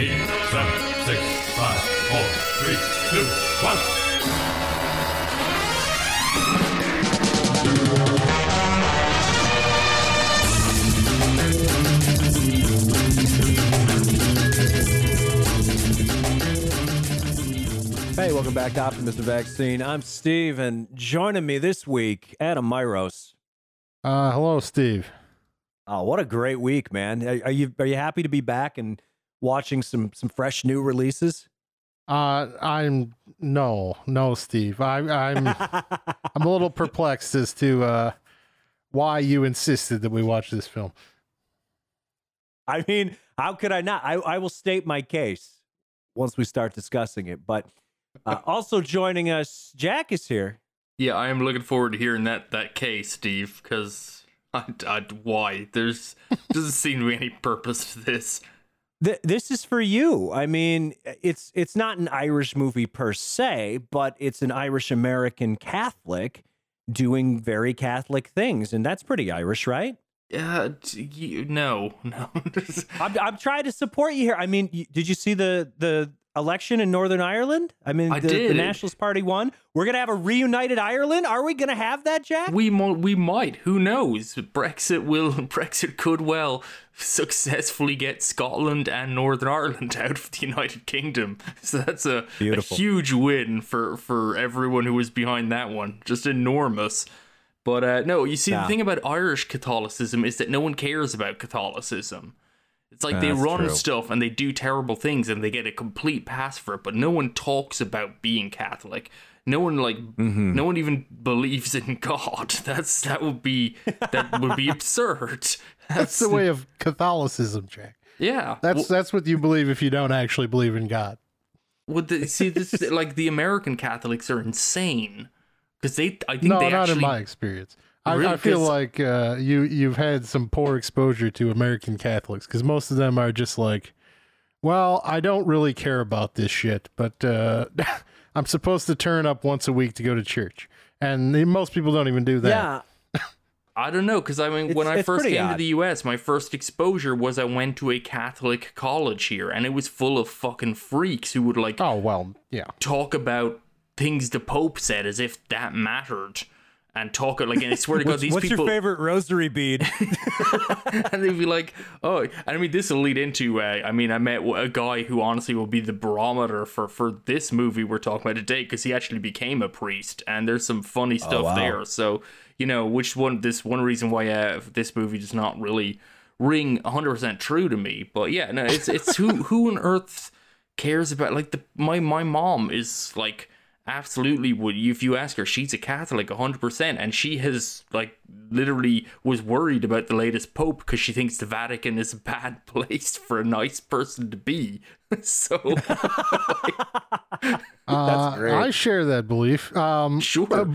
eight, seven, six, five, four, three, two, one. Hey, welcome back to Optimism Vaccine. I'm Steve, and joining me this week, Adam Myros. Uh, hello, Steve. Oh, what a great week, man! Are, are you are you happy to be back and watching some some fresh new releases? Uh, I'm no, no, Steve. I, I'm I'm a little perplexed as to uh, why you insisted that we watch this film. I mean, how could I not? I, I will state my case once we start discussing it. But uh, also joining us, Jack is here. Yeah, I am looking forward to hearing that that case, Steve, because I, I, why there's doesn't seem to be any purpose to this. Th- this is for you. I mean, it's it's not an Irish movie per se, but it's an Irish American Catholic doing very Catholic things, and that's pretty Irish, right? Uh, you, no, no. I'm, I'm trying to support you here. I mean, y- did you see the the election in Northern Ireland? I mean, I the, the. Nationalist Party won. We're gonna have a reunited Ireland. Are we gonna have that, Jack? we mo- we might. Who knows? Brexit will. Brexit could well successfully get Scotland and Northern Ireland out of the United Kingdom. So that's a, a huge win for for everyone who was behind that one. Just enormous. But uh, no, you see, Yeah. the thing about Irish Catholicism is that no one cares about Catholicism. It's like they That's run true. stuff and they do terrible things and they get a complete pass for it, but no one talks about being Catholic. No one like Mm-hmm. no one even believes in God. That's that would be that would be absurd. That's the way of Catholicism, Jack. Yeah. That's that's what you believe if you don't actually believe in God. Would the, see this like the American Catholics are insane because they I think No, they not actually in my experience. I, Really? I feel 'Cause- like uh, you you've had some poor exposure to American Catholics because most of them are just like, well, I don't really care about this shit, but uh, I'm supposed to turn up once a week to go to church, and the- most people don't even do that. yeah. I don't know because I mean, when I first pretty came to the U.S., my first exposure was I went to a Catholic college here, and it was full of fucking freaks who would like Oh well, yeah. talk about things the Pope said as if that mattered, and talk it like, and I swear to God, What's, these what's people, your favorite rosary bead? and they'd be like, oh, and I mean, this will lead into, uh, I mean, I met a guy who honestly will be the barometer for for this movie we're talking about today because he actually became a priest, and there's some funny stuff wow. there. So you know, which one? This one reason why uh, this movie does not really ring 100 percent true to me. But yeah, no, it's it's who who on earth cares about like the my my mom is like absolutely would if you ask her she's a catholic 100% and she has like literally was worried about the latest pope because she thinks the vatican is a bad place for a nice person to be so Uh, great. I share that belief. Um, sure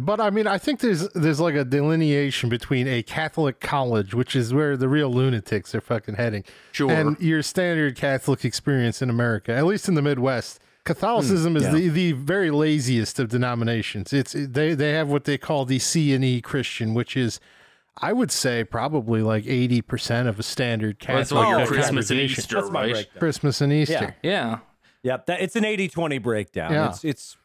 but I mean, I think there's there's like a delineation between a Catholic college, which is where the real lunatics are fucking heading, Sure. and your standard Catholic experience in America, at least in the Midwest. Catholicism is mm, yeah. the, the very laziest of denominations. It's they they have what they call the C and E Christian, which is I would say probably like eighty percent of a standard Well, it's Catholic like christmas and easter That's my right breakdown. Christmas and Easter. Yeah. yeah Yep, that, it's an 80-20 breakdown. Yeah. It's it's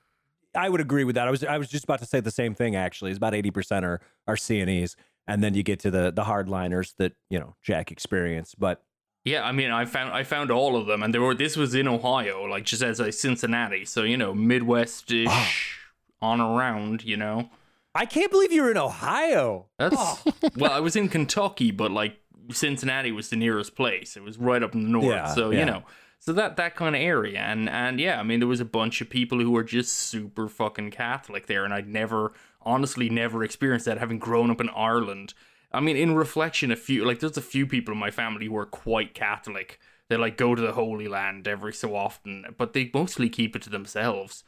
I would agree with that. I was I was just about to say the same thing actually. It's about 80% are are CNEs and then you get to the the hardliners that, you know, Jack experienced. But yeah i mean i found i found all of them and there were this was in ohio like just as a cincinnati so you know midwest-ish on around you know I can't believe you were in Ohio. That's oh. well, I was in Kentucky, but like Cincinnati was the nearest place. It was right up in the north, Yeah, so yeah. you know, so that that kind of area, and and yeah, I mean, there was a bunch of people who were just super fucking Catholic there, and I'd never, honestly, never experienced that having grown up in Ireland. I mean, in reflection, a few like there's a few people in my family who are quite Catholic. They like go to the Holy Land every so often, but they mostly keep it to themselves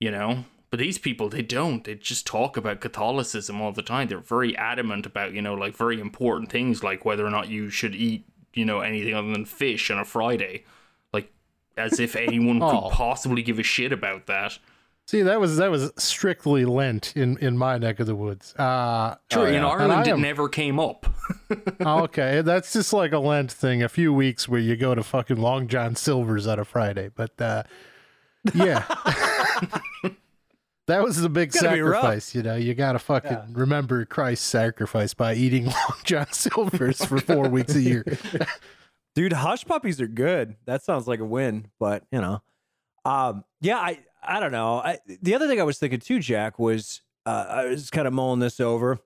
you know? But these people they don't. They just talk about catholicism all the time. They're very adamant about you know like very important things like whether or not you should eat you know anything other than fish on a friday. Like as if anyone Oh. could possibly give a shit about that See, that was that was strictly Lent in in my neck of the woods. Uh, Sure, in and Ireland, I it never came up. Oh, okay, that's just like a Lent thing. A few weeks where you go to fucking Long John Silver's on a Friday, but uh, yeah, that was the big Gotta be rough. sacrifice. You know, you got to fucking remember Christ's sacrifice by eating Long John Silver's for four weeks a year. Dude, hush puppies are good. That sounds like a win, but you know, um, yeah, I I don't know. I, the other thing I was thinking too, Jack, was uh, I was kind of mulling this over,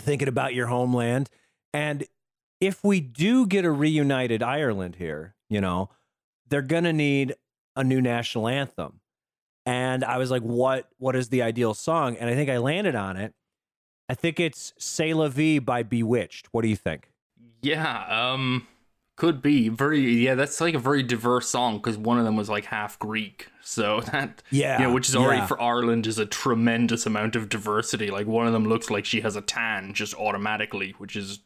thinking about your homeland, and if we do get a reunited Ireland here, you know, they're gonna need a new national anthem, and I was like, what What is the ideal song? And I think I landed on it. I think it's "C'est la Vie" by B*Witched. What do you think? Yeah, um, could be very. Yeah, that's like a very diverse song because one of them was like half Greek, so that Yeah, you know, which is already yeah. for Ireland is a tremendous amount of diversity. Like one of them looks like she has a tan just automatically, which is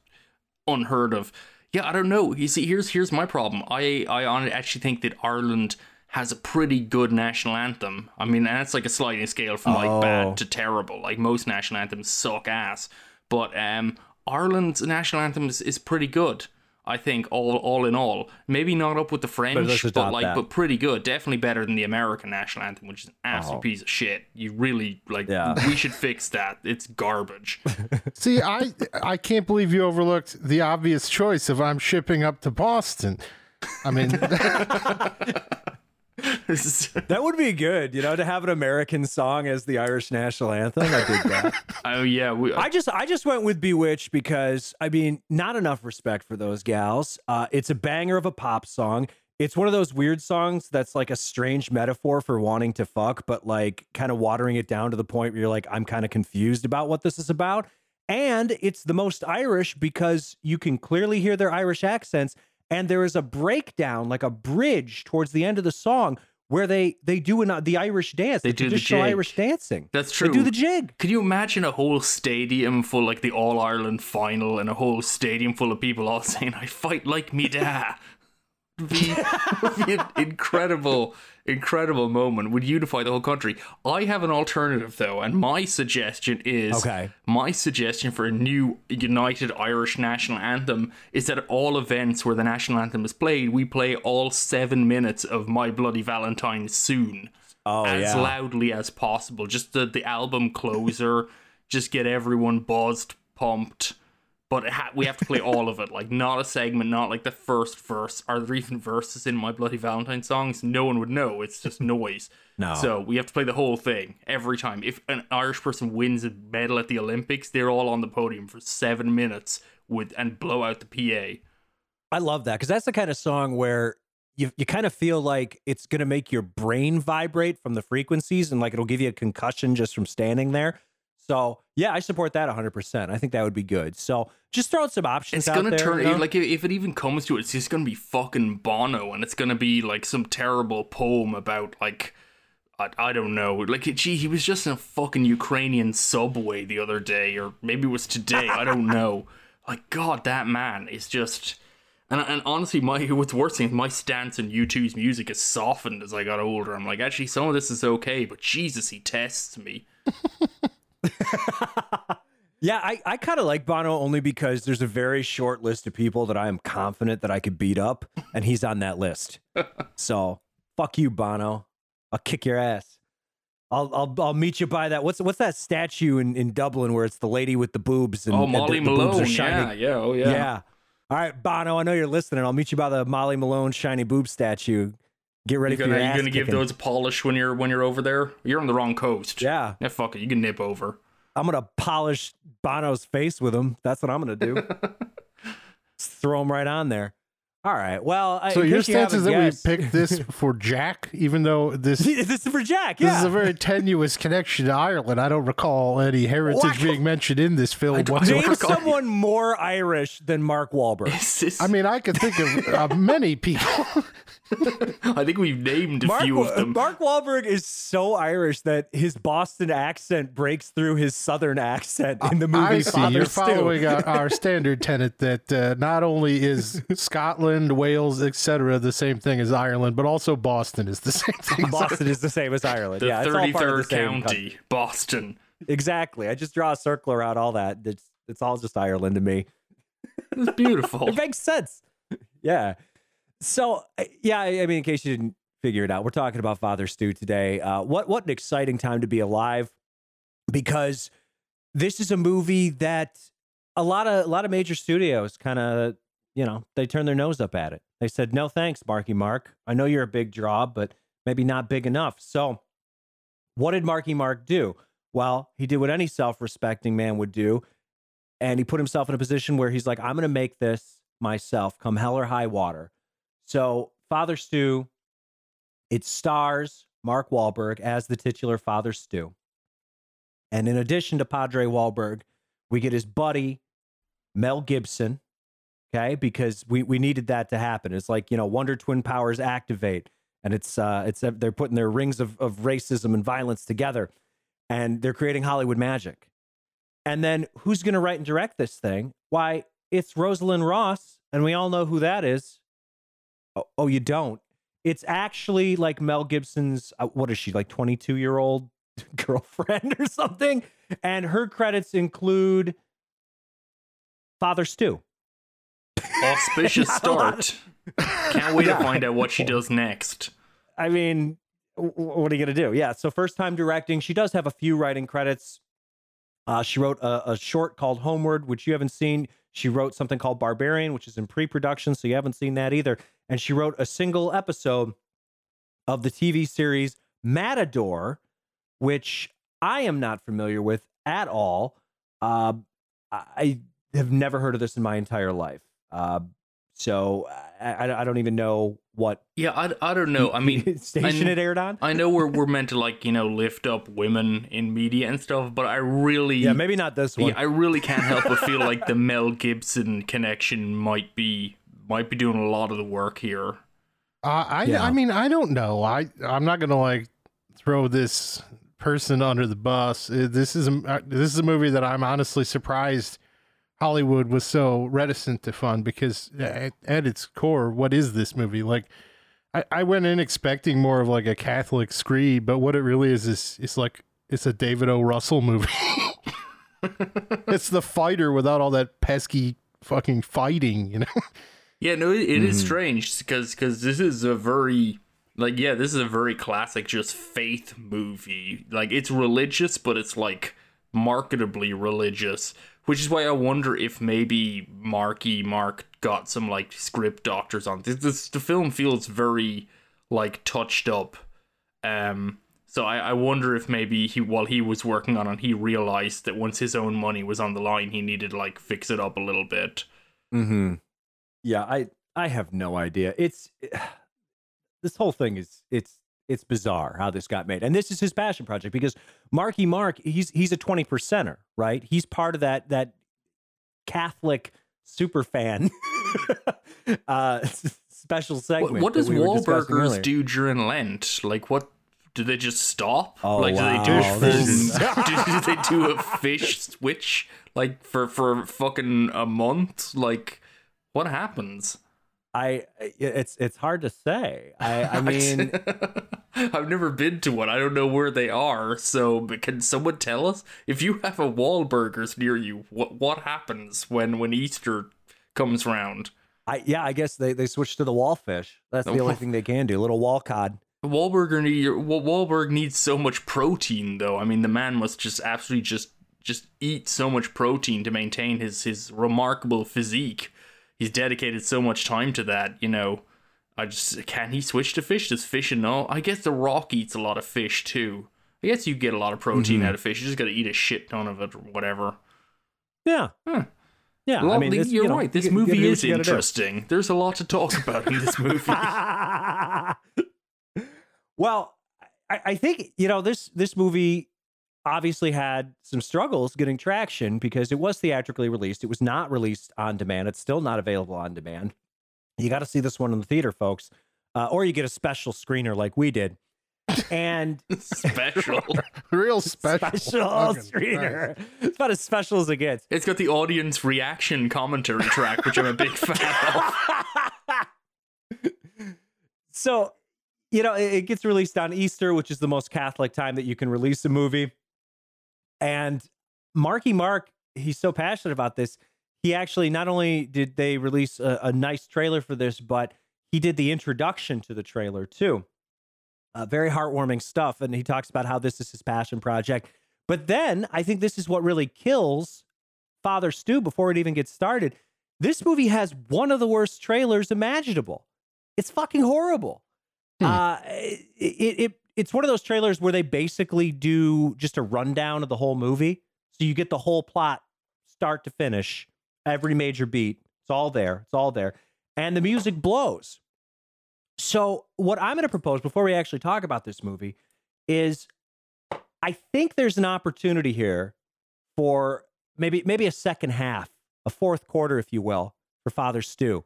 unheard of. Yeah, I don't know. You see, here's here's my problem. I I actually think that Ireland has a pretty good national anthem. I mean, and that's like a sliding scale from like Oh. bad to terrible. Like most national anthems suck ass, but um, Ireland's national anthem is, is pretty good. I think all all in all, maybe not up with the French, let's but, like that. but pretty good. Definitely better than the American national anthem, which is an oh. absolute Oh. piece of shit. You really like. Yeah. We should fix that. It's garbage. See, I I can't believe you overlooked the obvious choice of I'm shipping up to Boston. I mean, This is- That would be good, you know, to have an American song as the Irish national anthem. I dig that. oh yeah, we, I just I just went with B*Witched because I mean, not enough respect for those gals. Uh, it's a banger of a pop song. It's one of those weird songs that's like a strange metaphor for wanting to fuck, but like kind of watering it down to the point where you're like, I'm kind of confused about what this is about. And it's the most Irish because you can clearly hear their Irish accents. And there is a breakdown, like a bridge towards the end of the song where they they do an, the Irish dance, They the do the jig. Irish dancing. That's true. They do the jig. Could you imagine a whole stadium full like the All Ireland final and a whole stadium full of people all saying "I fight like me da"? Be, be incredible, incredible moment. Would unify the whole country. I have an alternative though, and my suggestion is Okay. My suggestion for a new united Irish national anthem is that at all events where the national anthem is played, we play all seven minutes of "My Bloody Valentine" soon Oh as yeah. loudly as possible. Just the, the album closer, just get everyone buzzed, pumped. But it ha- we have to play all of it, like not a segment, not like the first verse. Are there even verses in My Bloody Valentine songs? No one would know. It's just noise. No. So we have to play the whole thing every time. If an Irish person wins a medal at the Olympics, they're all on the podium for seven minutes with and blow out the PA. I love that because that's the kind of song where you you kind of feel like it's gonna make your brain vibrate from the frequencies and like it'll give you a concussion just from standing there. So yeah, I support that 100. percent I think that would be good. So just throw out some options. It's gonna there, turn you know? like if, it even comes to it, it's just gonna be fucking Bono, and it's gonna be like some terrible poem about like I, I don't know, like gee, he was just in a fucking Ukrainian subway the other day, or maybe it was today. I don't know. Like God, that man is just. And, and honestly, my what's worse thing is my stance on U2's music has softened as I got older. I'm like, actually, some of this is okay, but Jesus, he tests me. Yeah, I, I kind of like Bono only because there's a very short list of people that I am confident that I could beat up, and he's on that list. so fuck you, Bono. I'll kick your ass. I'll I'll I'll meet you by that. What's what's that statue in, in Dublin where it's the lady with the boobs and Oh, and the- Molly the, boobs Malone, are shining? yeah, oh, yeah, oh Yeah. All right, Bono. I know you're listening. I'll meet you by the Molly Malone shiny boob statue. Get ready You're for gonna, your you're gonna give those a polish when you're when you're over there. You're on the wrong coast. Yeah, Yeah, fuck it. You can nip over. I'm gonna polish Bono's face with him. That's what I'm gonna do. Throw him right on there. All right. Well, I, so your case you stance is that haven't we guessed- picked this for Jack, even though this this is for Jack. Yeah. this is a very tenuous connection to Ireland. I don't recall any heritage What? being mentioned in this film I don't- whatsoever. Name someone more Irish than Mark Wahlberg. This- I mean, I could think of uh, many people. I think we've named a Mark, few of them. Mark Wahlberg is so Irish that his Boston accent breaks through his Southern accent in the movie I see Father you're Stu. following our, our standard tenet that uh, not only is Scotland, Wales, etc., the same thing as Ireland, but also Boston is the same thing. Boston is the same as Ireland. the yeah, it's all part of the 33rd same county, Boston. Exactly. I just draw a circle around all that. It's it's all just Ireland to me. It's beautiful. It makes sense. Yeah. So yeah, I I mean, in case you didn't figure it out, we're talking about Father Stu today. Uh, what what an exciting time to be alive, because this is a movie that a lot of a lot of major studios kind of you know they turned their nose up at it. They said no thanks, Marky Mark. I know you're a big draw, but maybe not big enough. So what did Marky Mark do? Well, he did what any self-respecting man would do, and he put himself in a position where he's like, I'm going to make this myself, come hell or high water. So, Father Stu, it stars Mark Wahlberg as the titular Father Stu. And in addition to Padre Wahlberg, we get his buddy, Mel Gibson, okay? Because we, we needed that to happen. It's like, you know, Wonder Twin powers activate, and it's, uh, it's they're putting their rings of, of racism and violence together, and they're creating Hollywood magic. And then who's going to write and direct this thing? Why, it's Rosalind Ross, and we all know who that is. Oh, oh you don't? It's actually like Mel Gibson's, uh, what is she, like 22 year old girlfriend or something? And her credits include Father Stu. Auspicious Not a lot start. Can't wait Yeah. to find out what she does next. I mean, what are you going to do? Yeah. So, first time directing. She does have a few writing credits. Uh, she wrote a, a short called Homeward, which you haven't seen. She wrote something called Barbarian, which is in pre production. So, you haven't seen that either. And she wrote a single episode of the TV series Matador, which I am not familiar with at all. Uh, I have never heard of this in my entire life. Uh, so, I, I I don't even know what Yeah, I, I don't know. I mean, station I- it aired on. I know we're we're meant to like you know lift up women in media and stuff, but I really Yeah, maybe not this one. yeah, I really can't help but feel like the Mel Gibson connection might be might be doing a lot of the work here. Uh, I Yeah. I mean I don't know. I I'm not gonna like throw this person under the bus. Uh, This is a uh, this is a movie that I'm honestly surprised Hollywood was so reticent to fund because at, at its core, what is this movie like? I, I went in expecting more of like a Catholic screed, but what it really is is it's like it's a David O. Russell movie. it's the fighter without all that pesky fucking fighting, you know. Yeah, no, it, it is Mhm. strange because because this is a very like yeah, this is a very classic just faith movie. Like it's religious, but it's like marketably religious, which is why I wonder if maybe Marky Mark got some like script doctors on this. this the film feels very like touched up. Um, so I, I wonder if maybe he while he was working on it, he realized that once his own money was on the line, he needed to like fix it up a little bit. Mm-hmm. Yeah, I I have no idea. It's this whole thing is it's it's bizarre how this got made, and this is his passion project because Marky Mark he's he's a twenty percenter, right? He's part of that that Catholic super fan uh, special segment. What, what does we Wahlburgers do during Lent? Like, what do they just stop? Oh, like, wow. do they do, Fish a is- do, do they do a fish switch like for for fucking a month? Like, what happens? I it's it's hard to say. I I mean. I've never been to one. I don't know where they are. So, but can someone tell us if you have a Wahlburgers near you? What what happens when when Easter comes round? I yeah, I guess they, they switch to the wall fish. That's the only thing they can do. Little wall cod. Wahlburger need Wa- Wahlberg needs so much protein though. I mean, the man must just absolutely just just eat so much protein to maintain his his remarkable physique. He's dedicated so much time to that, you know. I just can he switch to fish? Does fish and all? I guess the Rock eats a lot of fish too. I guess you get a lot of protein Mhm. out of fish. You just got to eat a shit ton of it or whatever. Yeah. Huh. Yeah. Well, I mean, you're you know, right. This you- movie is what you gotta do. interesting. There's a lot to talk about in this movie. well, I, I think you know this this movie obviously had some struggles getting traction because it was theatrically released. It was not released on demand. It's still not available on demand. You got to see this one in the theater, folks. uh, or you get a special screener like we did. And Special. Real special. special Fucking screener. It's about as special as it gets. it's got the audience reaction commentary track, which I'm a big fan of. so, you know, it, it gets released on Easter, which is the most Catholic time that you can release a movie. And Marky Mark, he's so passionate about this. He actually not only did they release a, a nice trailer for this, but he did the introduction to the trailer too. Uh, very heartwarming stuff. And he talks about how this is his passion project. But then I think this is what really kills Father Stu before it even gets started. This movie has one of the worst trailers imaginable. It's fucking horrible. Hmm. Uh, it, it it's one of those trailers where they basically do just a rundown of the whole movie, so you get the whole plot start to finish, every major beat. It's all there. It's all there, and the music blows. So what I'm going to propose before we actually talk about this movie is, I think there's an opportunity here for maybe maybe a second half, a fourth quarter, if you will, for Father Stu,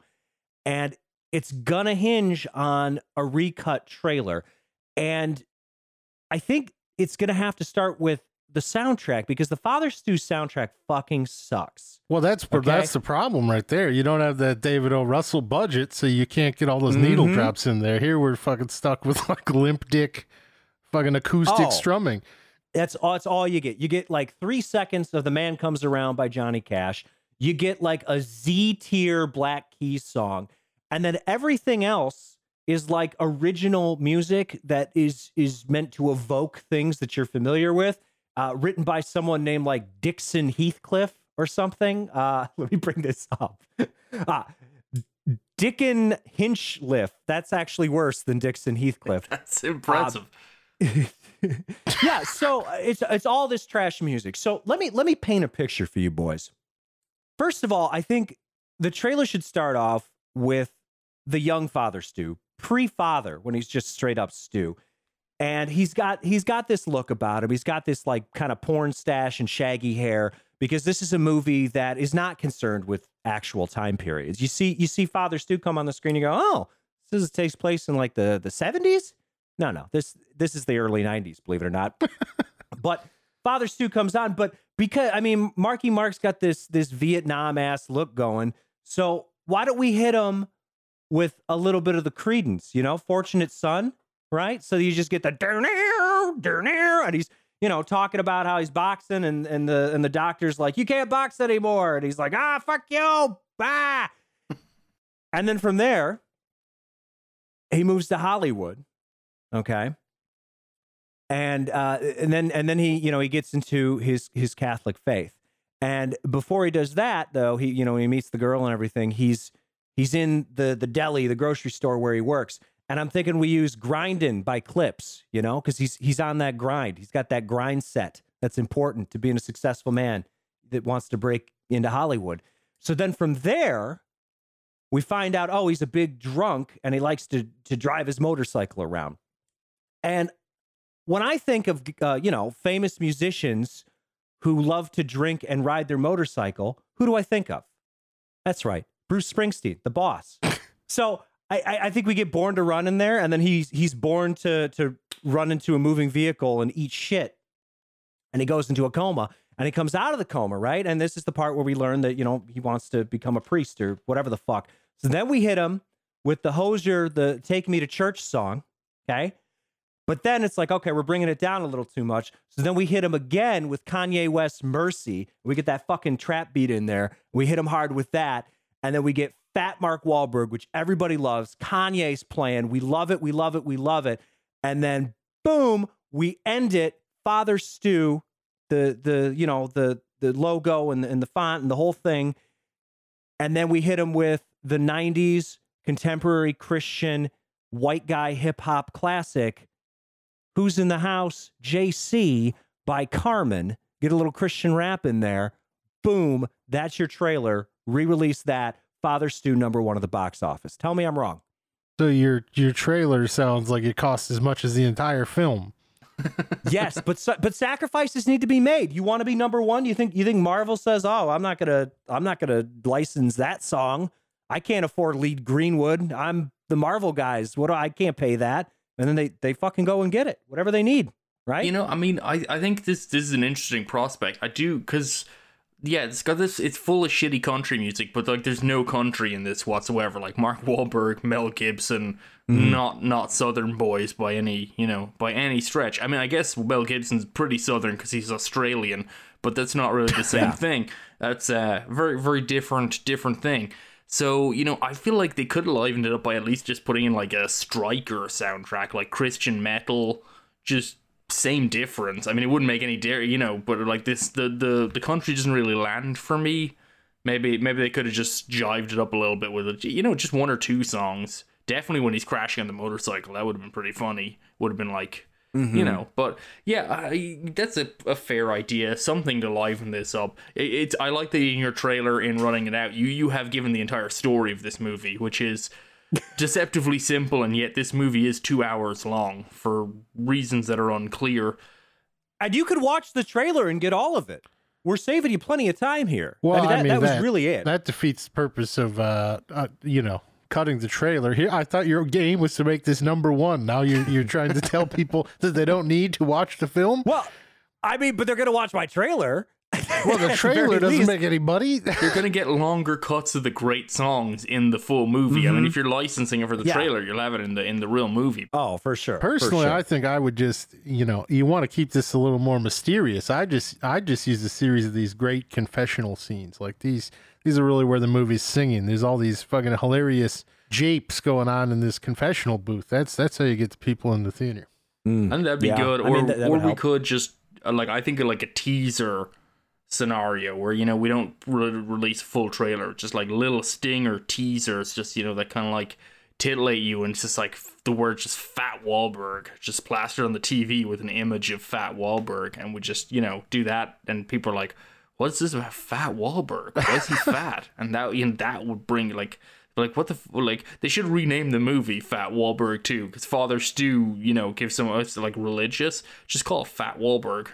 and it's gonna hinge on a recut trailer. And I think it's gonna have to start with the soundtrack because the Father Stu soundtrack fucking sucks. Well, that's Okay. that's the problem right there. You don't have that David O. Russell budget, so you can't get all those needle Mhm. drops in there. Here we're fucking stuck with like limp dick, fucking acoustic Oh. strumming. That's all. That's all you get. You get like three seconds of "The Man Comes Around" by Johnny Cash. You get like a Z tier Black Keys song, and then everything else is like original music that is is meant to evoke things that you're familiar with. Uh, written by someone named like Dixon Heathcliff or something. Uh, let me bring this up. Ah, Dickon Hinchliffe. That's actually worse than Dixon Heathcliff That's impressive. yeah, so uh, it's it's all this trash music. So let me let me paint a picture for you boys. First of all, I think the trailer should start off with the young father Stu, pre-father when he's just straight up Stu. And he's got he's got this look about him. He's got this like kind of porn stash and shaggy hair because this is a movie that is not concerned with actual time periods. You see you see Father Stu come on the screen, you go, "Oh, this is, takes place in like the the 70s?" No, no. This this is the early 90s, believe it or not. but Father Stu comes on, but because I mean Marky Mark's got this this Vietnam ass look going. So why don't we hit him with a little bit of the Creedence, you know, fortunate son, right? So you just get the "Durneer, durneer," and he's you know talking about how he's boxing and and the and the doctor's like you can't box anymore and he's like ah fuck you bah and then from there he moves to Hollywood okay? And uh and then and then he you know he gets into his his catholic faith. And before he does that though he you know he meets the girl and everything he's he's in the the deli the grocery store where he works. And i'm thinking we use grinding by Clipse you know because he's he's on that grind. He's got that grind set that's important to being a successful man that wants to break into hollywood. So then from there we find out oh he's a big drunk and he likes to to drive his motorcycle around. And when I think of uh, you know famous musicians who love to drink and ride their motorcycle, who do I think of? That's right, Bruce Springsteen, the boss. so I, I, I think we get born to run in there, and then he's he's born to to run into a moving vehicle and eat shit, and he goes into a coma, and he comes out of the coma, right? And this is the part where we learn that you know he wants to become a priest or whatever the fuck. So then we hit him with the Hozier, the "Take Me to Church" song, okay. But then it's like, okay, we're bringing it down a little too much. So then we hit him again with Kanye West's Mercy. We get that fucking trap beat in there. We hit him hard with that. And then we get Fat Mark Wahlberg, which everybody loves. Kanye's playing. We love it. We love it. We love it. And then boom, we end it. Father Stu, the the you know the the logo and the, and the font and the whole thing. And then we hit him with the 90s contemporary Christian white guy hip hop classic Who's in the House? JC by Carmen. Get a little Christian rap in there. Boom. That's your trailer. Re release that. Father Stu, number one of the box office. Tell me I'm wrong. So your your trailer sounds like it costs as much as the entire film. Yes, but but sacrifices need to be made. You want to be number one? You think you think Marvel says, "Oh, I'm not gonna I'm not gonna license that song. I can't afford Lee Greenwood. I'm the Marvel guys. What do I can't pay that, and then they they fucking go and get it, whatever they need, right? You know, I mean, I, I think this this is an interesting prospect. I do because yeah, it's got this. It's full of shitty country music, but like, there's no country in this whatsoever. Like Mark Wahlberg, Mel Gibson, hmm. not not Southern boys by any you know by any stretch. I mean, I guess Mel Gibson's pretty Southern because he's Australian, but that's not really the same Yeah. thing. That's a very very different different thing. So you know, I feel like they could have livened it up by at least just putting in like a Stryper soundtrack, like Christian metal, just same difference. I mean, it wouldn't make any dairy, you know, but like this, the the the country doesn't really land for me. Maybe maybe they could have just jived it up a little bit with it, you know, just one or two songs. Definitely when he's crashing on the motorcycle, that would have been pretty funny. Would have been like, you mm-hmm. know, but yeah, I, that's a, a fair idea. Something to liven this up. It, it's I like that in your trailer in running it out, you you have given the entire story of this movie, which is deceptively simple, and yet this movie is two hours long for reasons that are unclear. and you could watch the trailer and get all of it. We're saving you plenty of time here. Well, I mean, that, that was really it. That defeats the purpose of, uh, uh, you know, cutting the trailer. Here, I thought your game was to make this number one. Now you're you're trying to tell people that they don't need to watch the film. well, I mean, but they're gonna watch my trailer. Well, the trailer very doesn't least. make any money. You're gonna get longer cuts of the great songs in the full movie. I mean, if you're licensing it for the Mm-hmm. Yeah. trailer, you'll have it in the in the real movie. Oh, for sure. for Personally, sure. I think I would just, you know, you want to keep this a little more mysterious. I just, I just use a series of these great confessional scenes. Like these, these are really where the movie's singing. There's all these fucking hilarious japes going on in this confessional booth. That's that's how you get the people in the theater. Mm. And that'd be Yeah, good. I Or mean, that- that or would we help. could just uh, like I think like a teaser scenario where you know we don't re- release full trailer, just like little sting stinger teasers, just you know that kind of like titillate you, and it's just like the word just Fat Wahlberg just plastered on the TV with an image of Fat Wahlberg, and we just you know do that, and people are like, "What's this about Fat Wahlberg? Why is he fat?" And that and that would bring like like what the f- like they should rename the movie Fat Wahlberg too because Father Stu you know gives some it's like religious just call it Fat Wahlberg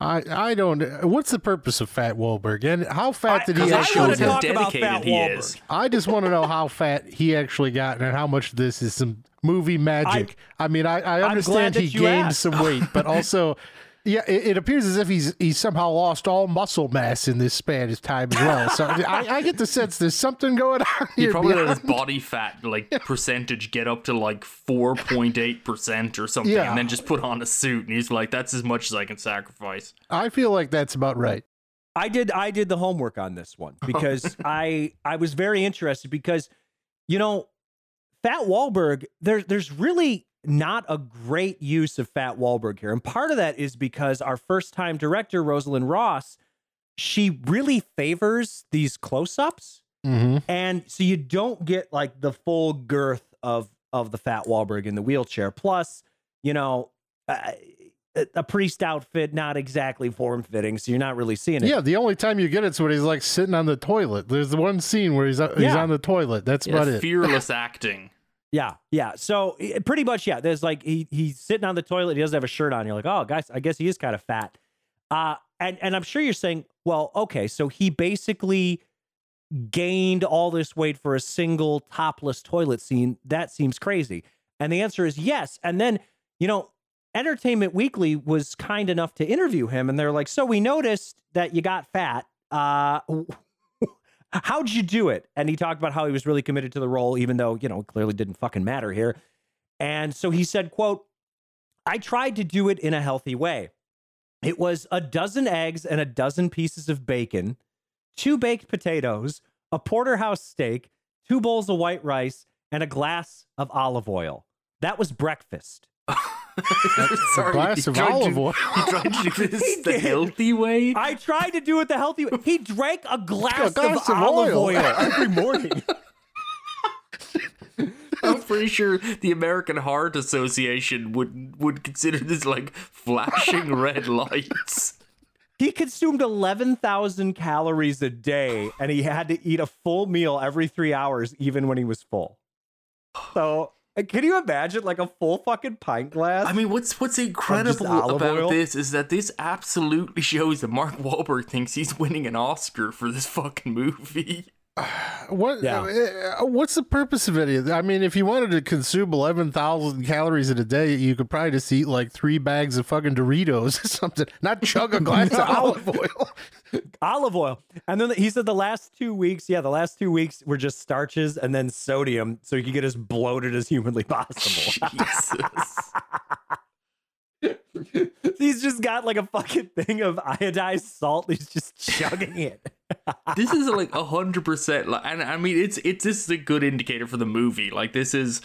I, I don't. What's the purpose of Fat Wahlberg and how fat did he 'Cause that I actually? get? how talk about dedicated Fat he Wahlberg. is. I just want to know how fat he actually got and how much of this is some movie magic. I, mean, I, I understand he gained asked. some weight, but also, yeah, it, it appears as if he's he's somehow lost all muscle mass in this span of time as well. So I, I get the sense there's something going on He here. probably let beyond- his body fat like percentage get up to like four point eight percent or something, Yeah. and then just put on a suit, and he's like, "That's as much as I can sacrifice." I feel like that's about right. I did I did the homework on this one because I I was very interested because you know Fat Wahlberg there there's really not a great use of Fat Wahlberg here and part of that is because our first time director Rosalind Ross she really favors these close-ups Mm-hmm. and so you don't get like the full girth of of the Fat Wahlberg in the wheelchair plus you know uh, a- a priest outfit not exactly form fitting so you're not really seeing it Yeah, the only time you get it's when he's like sitting on the toilet. There's the one scene where he's he's Yeah. on the toilet. That's Yeah, about it. fearless acting. Yeah, yeah. So eh, pretty much, yeah. There's like he he's sitting on the toilet. He doesn't have a shirt on. You're like, oh, guys, I guess he is kind of fat. Uh, and and I'm sure you're saying, well, okay, so he basically gained all this weight for a single topless toilet scene. That seems crazy. And the answer is yes. And then you know, Entertainment Weekly was kind enough to interview him, and they're like, so we noticed that you got fat. Uh, how'd you do it? And he talked about how he was really committed to the role, even though, you know, it clearly didn't fucking matter here. And so he said, quote, I tried to do it in a healthy way. It was a dozen eggs and a dozen pieces of bacon, two baked potatoes, a porterhouse steak, two bowls of white rice, and a glass of olive oil. That was breakfast. Sorry, glass he of olive to- oil. He tried to do this the did. healthy way. I tried to do it the healthy way. He drank a glass, glass of, of olive oil. oil every morning. I'm pretty sure the American Heart Association would would consider this like flashing red lights. He consumed 11,000 calories a day and he had to eat a full meal every three hours, even when he was full. So, can you imagine like a full fucking pint glass? I mean, what's what's incredible about oil? this is that this absolutely shows that Mark Wahlberg thinks he's winning an Oscar for this fucking movie. What? Yeah. uh, what's the purpose of it? I mean, if you wanted to consume eleven thousand calories in a day, you could probably just eat like three bags of fucking Doritos or something. Not chug a glass of olive oil. olive oil. And then he said the last two weeks, yeah, the last two weeks were just starches and then sodium, so you could get as bloated as humanly possible. Jesus. He's just got like a fucking thing of iodized salt. He's just chugging it. this is like a hundred percent like and I mean it's it's this is a good indicator for the movie. Like this is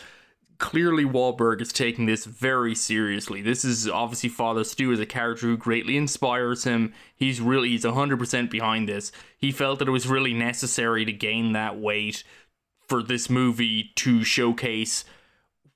clearly Wahlberg is taking this very seriously. This is obviously Father Stu as a character who greatly inspires him. He's really he's hundred percent behind this. He felt that it was really necessary to gain that weight for this movie to showcase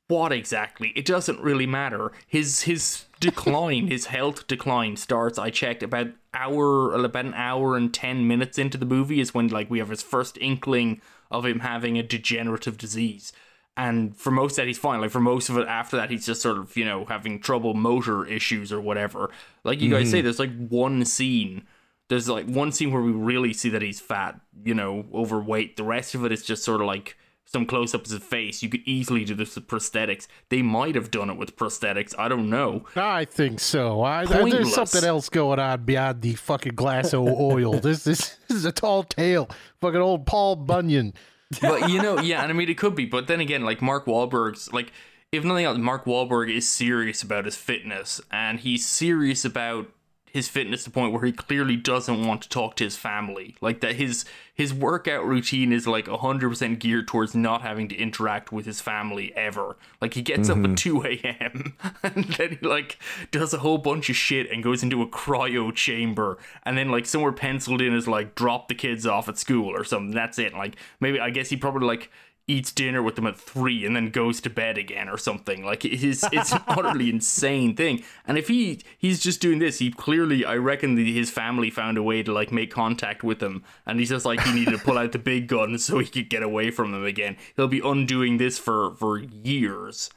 what exactly it doesn't really matter his his decline his health decline starts. I checked about hour about an hour and 10 minutes into the movie is when like we have his first inkling of him having a degenerative disease. And for most of that he's fine. Like for most of it after that he's just sort of you know having trouble motor issues or whatever. Like you guys mm-hmm. say there's like one scene. There's like one scene where we really see that he's fat you know overweight. The rest of it is just sort of like some close ups of his face. You could easily do this with prosthetics. They might have done it with prosthetics. I don't know. I think so. I, I- there's something else going on beyond the fucking glass of oil. this, this, this is a tall tale. Fucking old Paul Bunyan. But you know, yeah, and I mean it could be. But then again, like Mark Wahlberg's like if nothing else, Mark Wahlberg is serious about his fitness and he's serious about his fitness to the point where he clearly doesn't want to talk to his family. Like that his his workout routine is like 100% geared towards not having to interact with his family ever. Like he gets up at mm-hmm. 2 a.m. and then he like does a whole bunch of shit and goes into a cryo chamber and then like somewhere penciled in is like drop the kids off at school or something. That's it. Like maybe I guess he probably like eats dinner with them at three and then goes to bed again or something. Like it is, it's an utterly insane thing. And if he he's just doing this, he clearly, I reckon, that his family found a way to like make contact with him, and he's just like he needed to pull out the big gun so he could get away from them again. He'll be undoing this for for years.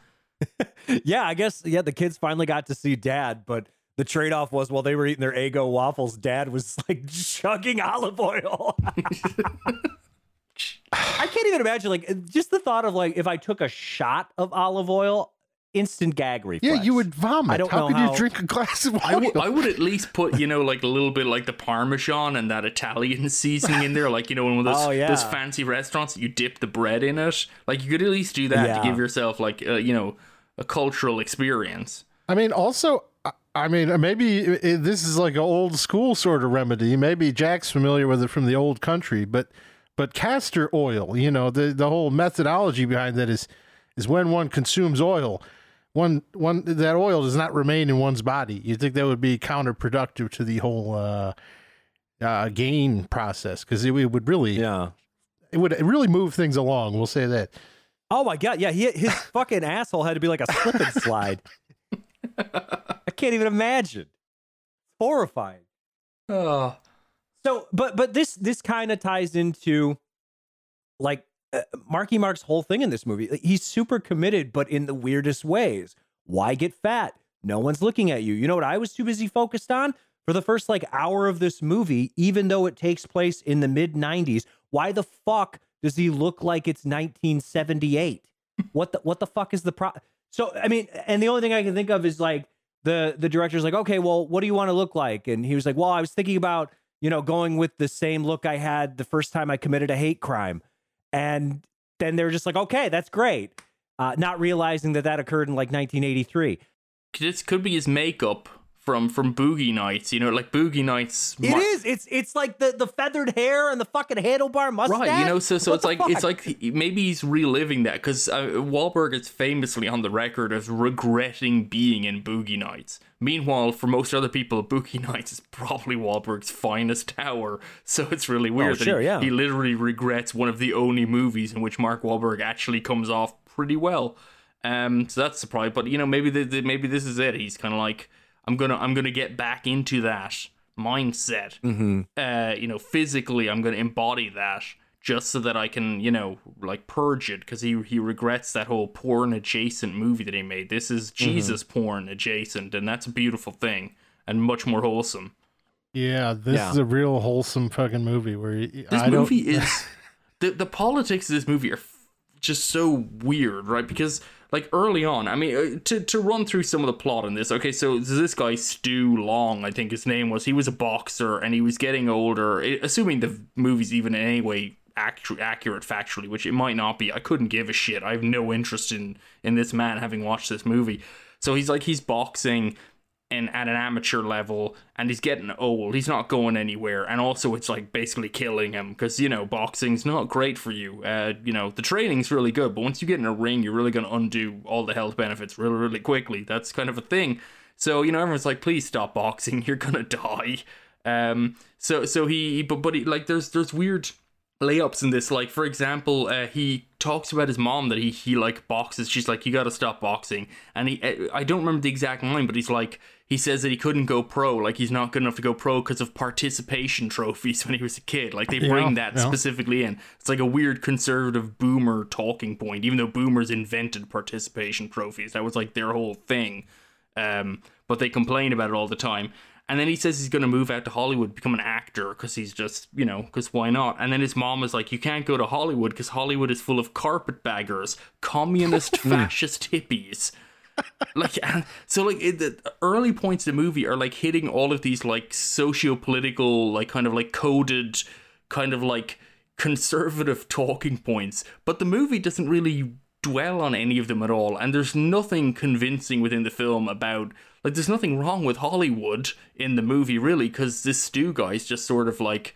yeah, I guess yeah, the kids finally got to see dad, but the trade-off was while they were eating their Eggo waffles, dad was like chugging olive oil. I can't even imagine like just the thought of like if I took a shot of olive oil, instant gag reflex. Yeah, you would vomit. I don't How know could how- you drink a glass of oil? I would, at least put, you know, like a little bit like the Parmesan and that Italian seasoning in there, like, you know, in one of those, Oh, yeah. those fancy restaurants that you dip the bread in it. Like, you could at least do that Yeah. to give yourself, like, uh, you know, a cultural experience. I mean, also, I- I mean, maybe i- i- this is like an old school sort of remedy. Maybe Jack's familiar with it from the old country, but but castor oil, you know, the the whole methodology behind that is is when one consumes oil, one one that oil does not remain in one's body. You think that would be counterproductive to the whole uh, uh, gain process because it, it would really Yeah. it would really move things along. We'll say that. Oh my god, yeah, he, his fucking asshole had to be like a slip and slide. I can't even imagine. Horrifying. Oh. So, but but this this kind of ties into like uh, Marky Mark's whole thing in this movie. Like, he's super committed, but in the weirdest ways. Why get fat? No one's looking at you. You know what I was too busy focused on for the first like hour of this movie, even though it takes place in the mid '90s. Why the fuck does he look like it's 1978? what the what the fuck is the pro? So I mean, and the only thing I can think of is like the the director's like, okay, well, what do you want to look like? And he was like, well, I was thinking about you know going with the same look I had the first time I committed a hate crime, and then they were just like, okay, that's great, uh, not realizing that that occurred in like 1983. This could be his makeup from from Boogie Nights, you know, like Boogie Nights. It is. It's it's like the the feathered hair and the fucking handlebar mustache. Right, you know, so so What it's like fuck? it's like maybe he's reliving that because uh, Wahlberg is famously on the record as regretting being in Boogie Nights. Meanwhile, for most other people, Boogie Nights is probably Wahlberg's finest hour. So it's really weird that Oh, sure, he, yeah. he literally regrets one of the only movies in which Mark Wahlberg actually comes off pretty well. Um, so that's surprising. But you know, maybe the, the, maybe this is it. He's kind of like, I'm gonna I'm gonna get back into that mindset Mm-hmm. uh, you know, physically, I'm going to embody that just so that I can, you know, like purge it because he he regrets that whole porn adjacent movie that he made. This is Mm-hmm. Jesus porn adjacent, and that's a beautiful thing and much more wholesome. Yeah, this Yeah. is a real wholesome fucking movie where y- This I don't. movie is the the politics of this movie are f- just so weird, right? Because like early on, I mean, uh, to to run through some of the plot in this. Okay, so this guy Stu Long, I think his name was. He was a boxer and he was getting older. Assuming the movie's even in any way actu- accurate factually, which it might not be. I couldn't give a shit. I have no interest in in this man having watched this movie. So he's like he's boxing at an amateur level and he's getting old. He's not going anywhere. And also it's like basically killing him because you know boxing's not great for you. Uh you know the training's really good but once you get in a ring you're really going to undo all the health benefits really really quickly. That's kind of a thing. So you know everyone's like please stop boxing. You're gonna die. Um so so he but but he, like there's there's weird layups in this. Like for example uh, he talks about his mom that he he like boxes. She's like you got to stop boxing. And he uh, i don't remember the exact line but he's like he says that he couldn't go pro like he's not good enough to go pro because of participation trophies when he was a kid like they bring that yeah. specifically in it's like a weird conservative boomer talking point even though boomers invented participation trophies that was like their whole thing um but they complain about it all the time and then he says he's going to move out to Hollywood, become an actor, because he's just, you know, because why not? And then his mom is like, you can't go to Hollywood because Hollywood is full of carpetbaggers, communist, fascist hippies. Like, so like it, the early points of the movie are like hitting all of these like socio-political, like kind of like coded, kind of like conservative talking points. But the movie doesn't really dwell on any of them at all, and there's nothing convincing within the film about like there's nothing wrong with Hollywood in the movie really, because this Stu guy's just sort of like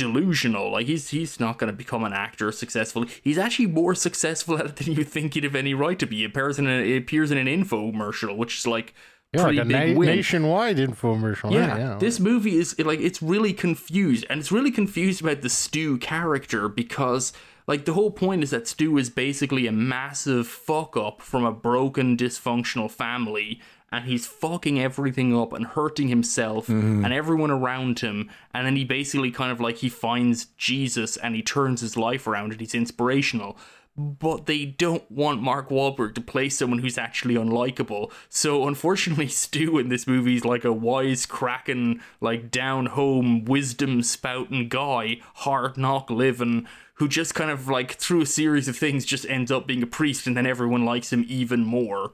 delusional. Like he's he's not going to become an actor successfully. He's actually more successful at it than you think he'd have any right to be. He appears in an, he appears in an infomercial, which is like Yeah, like pretty a big na- nationwide infomercial. Yeah, yeah. this movie is like it's really confused, and it's really confused about the Stu character because like the whole point is that Stu is basically a massive fuck up from a broken, dysfunctional family, and he's fucking everything up and hurting himself mm-hmm. and everyone around him, and then he basically kind of like he finds Jesus and he turns his life around and he's inspirational but they don't want Mark Wahlberg to play someone who's actually unlikable. So unfortunately, Stu in this movie is like a wise cracking, like down home, wisdom spouting guy, hard knock living, who just kind of like through a series of things just ends up being a priest, and then everyone likes him even more.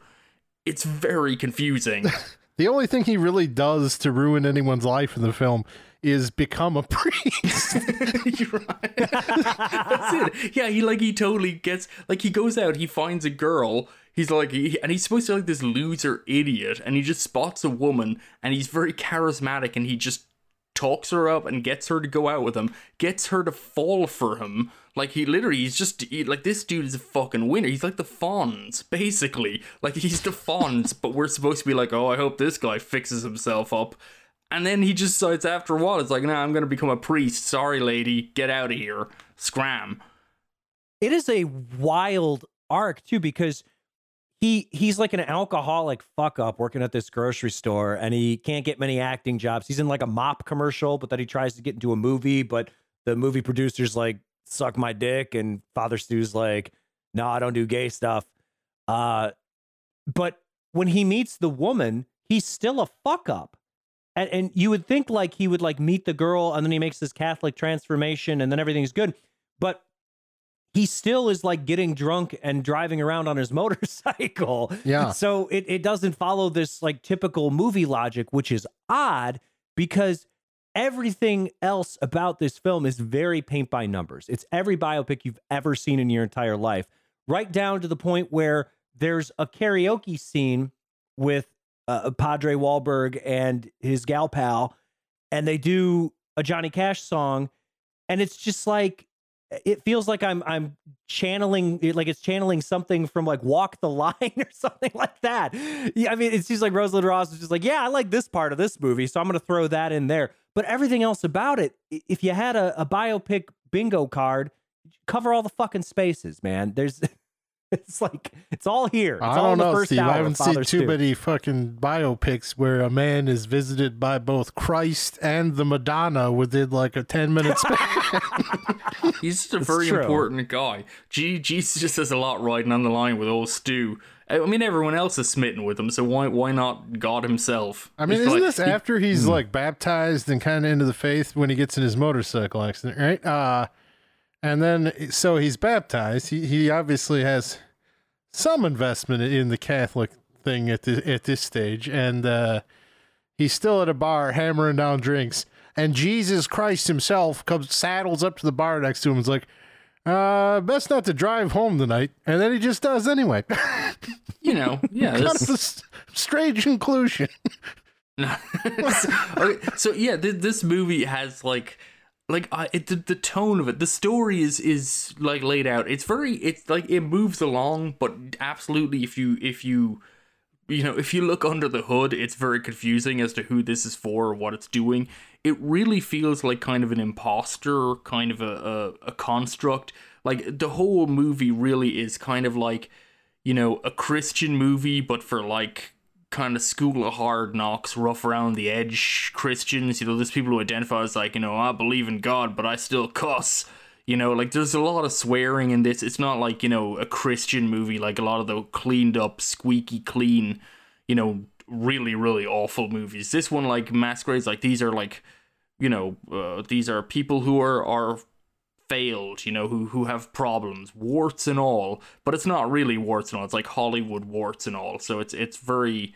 It's very confusing. The only thing he really does to ruin anyone's life in the film is become a priest. You're right. That's it. Yeah, he like he totally gets like he goes out, he finds a girl. He's like, he, and he's supposed to be like this loser idiot, and he just spots a woman, and he's very charismatic, and he just talks her up and gets her to go out with him, gets her to fall for him. Like he literally, he's just he, like this dude is a fucking winner. He's like the Fonz, basically. Like he's the Fonz, but we're supposed to be like, oh, I hope this guy fixes himself up. And then he just decides after a while, it's like, nah, I'm gonna become a priest. Sorry, lady, get out of here. Scram. it is a wild arc too because he he's like an alcoholic fuck up working at this grocery store and he can't get many acting jobs. He's in like a mop commercial, but then he tries to get into a movie, but the movie producer's like, suck my dick, and Father Stu's like, no, I don't do gay stuff. Uh but when he meets the woman, he's still a fuck up. And and you would think like he would like meet the girl and then he makes this Catholic transformation and then everything's good. But he still is like getting drunk and driving around on his motorcycle. Yeah. So it, it doesn't follow this like typical movie logic, which is odd because everything else about this film is very paint by numbers. It's every biopic you've ever seen in your entire life, right down to the point where there's a karaoke scene with uh, Padre Wahlberg and his gal pal, and they do a Johnny Cash song, and it's just like it feels like I'm I'm channeling like it's channeling something from like Walk the Line or something like that. Yeah, I mean it seems like Rosalind Ross is just like, yeah, I like this part of this movie, so I'm gonna throw that in there. But everything else about it, if you had a, a biopic bingo card, cover all the fucking spaces, man. There's it's like it's all here. It's I all don't in the know, first Steve. I haven't seen too Stu. many fucking biopics where a man is visited by both Christ and the Madonna within like a 10 minute span. He's just a very true. important guy. G- Jesus just has a lot riding on the line with old Stu. I mean, everyone else is smitten with him, so why why not God himself? I mean, He's isn't like- this after he's like baptized and kind of into the faith when he gets in his motorcycle accident, right? Uh, And then, so he's baptized. He, he obviously has some investment in the Catholic thing at this, at this stage. And uh, he's still at a bar hammering down drinks. And Jesus Christ himself comes, saddles up to the bar next to him and is like, uh, best not to drive home tonight. And then he just does anyway. You know, yeah. Kind this- of a s- strange conclusion. so, okay, so yeah, th- this movie has like, like uh, it, the, the tone of it, the story is is like laid out. It's very, it's like it moves along, but absolutely, if you if you you know if you look under the hood, it's very confusing as to who this is for or what it's doing. It really feels like kind of an imposter, kind of a a, a construct. Like the whole movie really is kind of like you know, a Christian movie, but for like kind of school of hard knocks, rough around the edge Christians. You know, there's people who identify as like, you know, I believe in God, but I still cuss. You know, like there's a lot of swearing in this. It's not like, you know, a Christian movie, like a lot of the cleaned up, squeaky clean, you know, really, really awful movies. This one, like Masquerades, like these are like, you know, uh, these are people who are, are failed, you know, who who have problems, warts and all. But it's not really warts and all. It's like Hollywood warts and all. So it's it's very,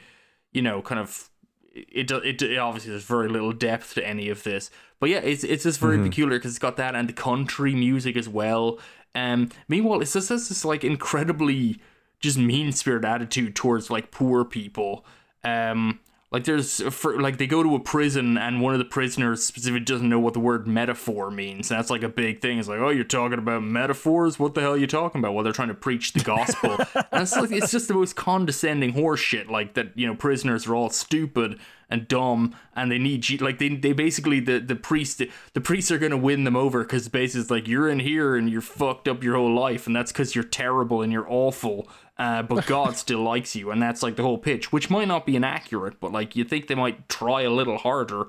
you know, kind of. It, it, it obviously there's very little depth to any of this, but yeah, it's it's just very peculiar because it's got that and the country music as well. Um, meanwhile, it's just has this like incredibly just mean spirited attitude towards like poor people. Um, like there's for, like they go to a prison and one of the prisoners specifically doesn't know what the word metaphor means. And that's like a big thing. It's like, oh, you're talking about metaphors. What the hell are you talking about? Well, they're trying to preach the gospel. and it's like it's just the most condescending horse shit. Like that, you know, prisoners are all stupid and dumb and they need you like they they basically the the priest the priests are gonna win them over because basically it's like you're in here and you're fucked up your whole life and that's because you're terrible and you're awful uh, but God still likes you and that's like the whole pitch which might not be inaccurate but like you think they might try a little harder.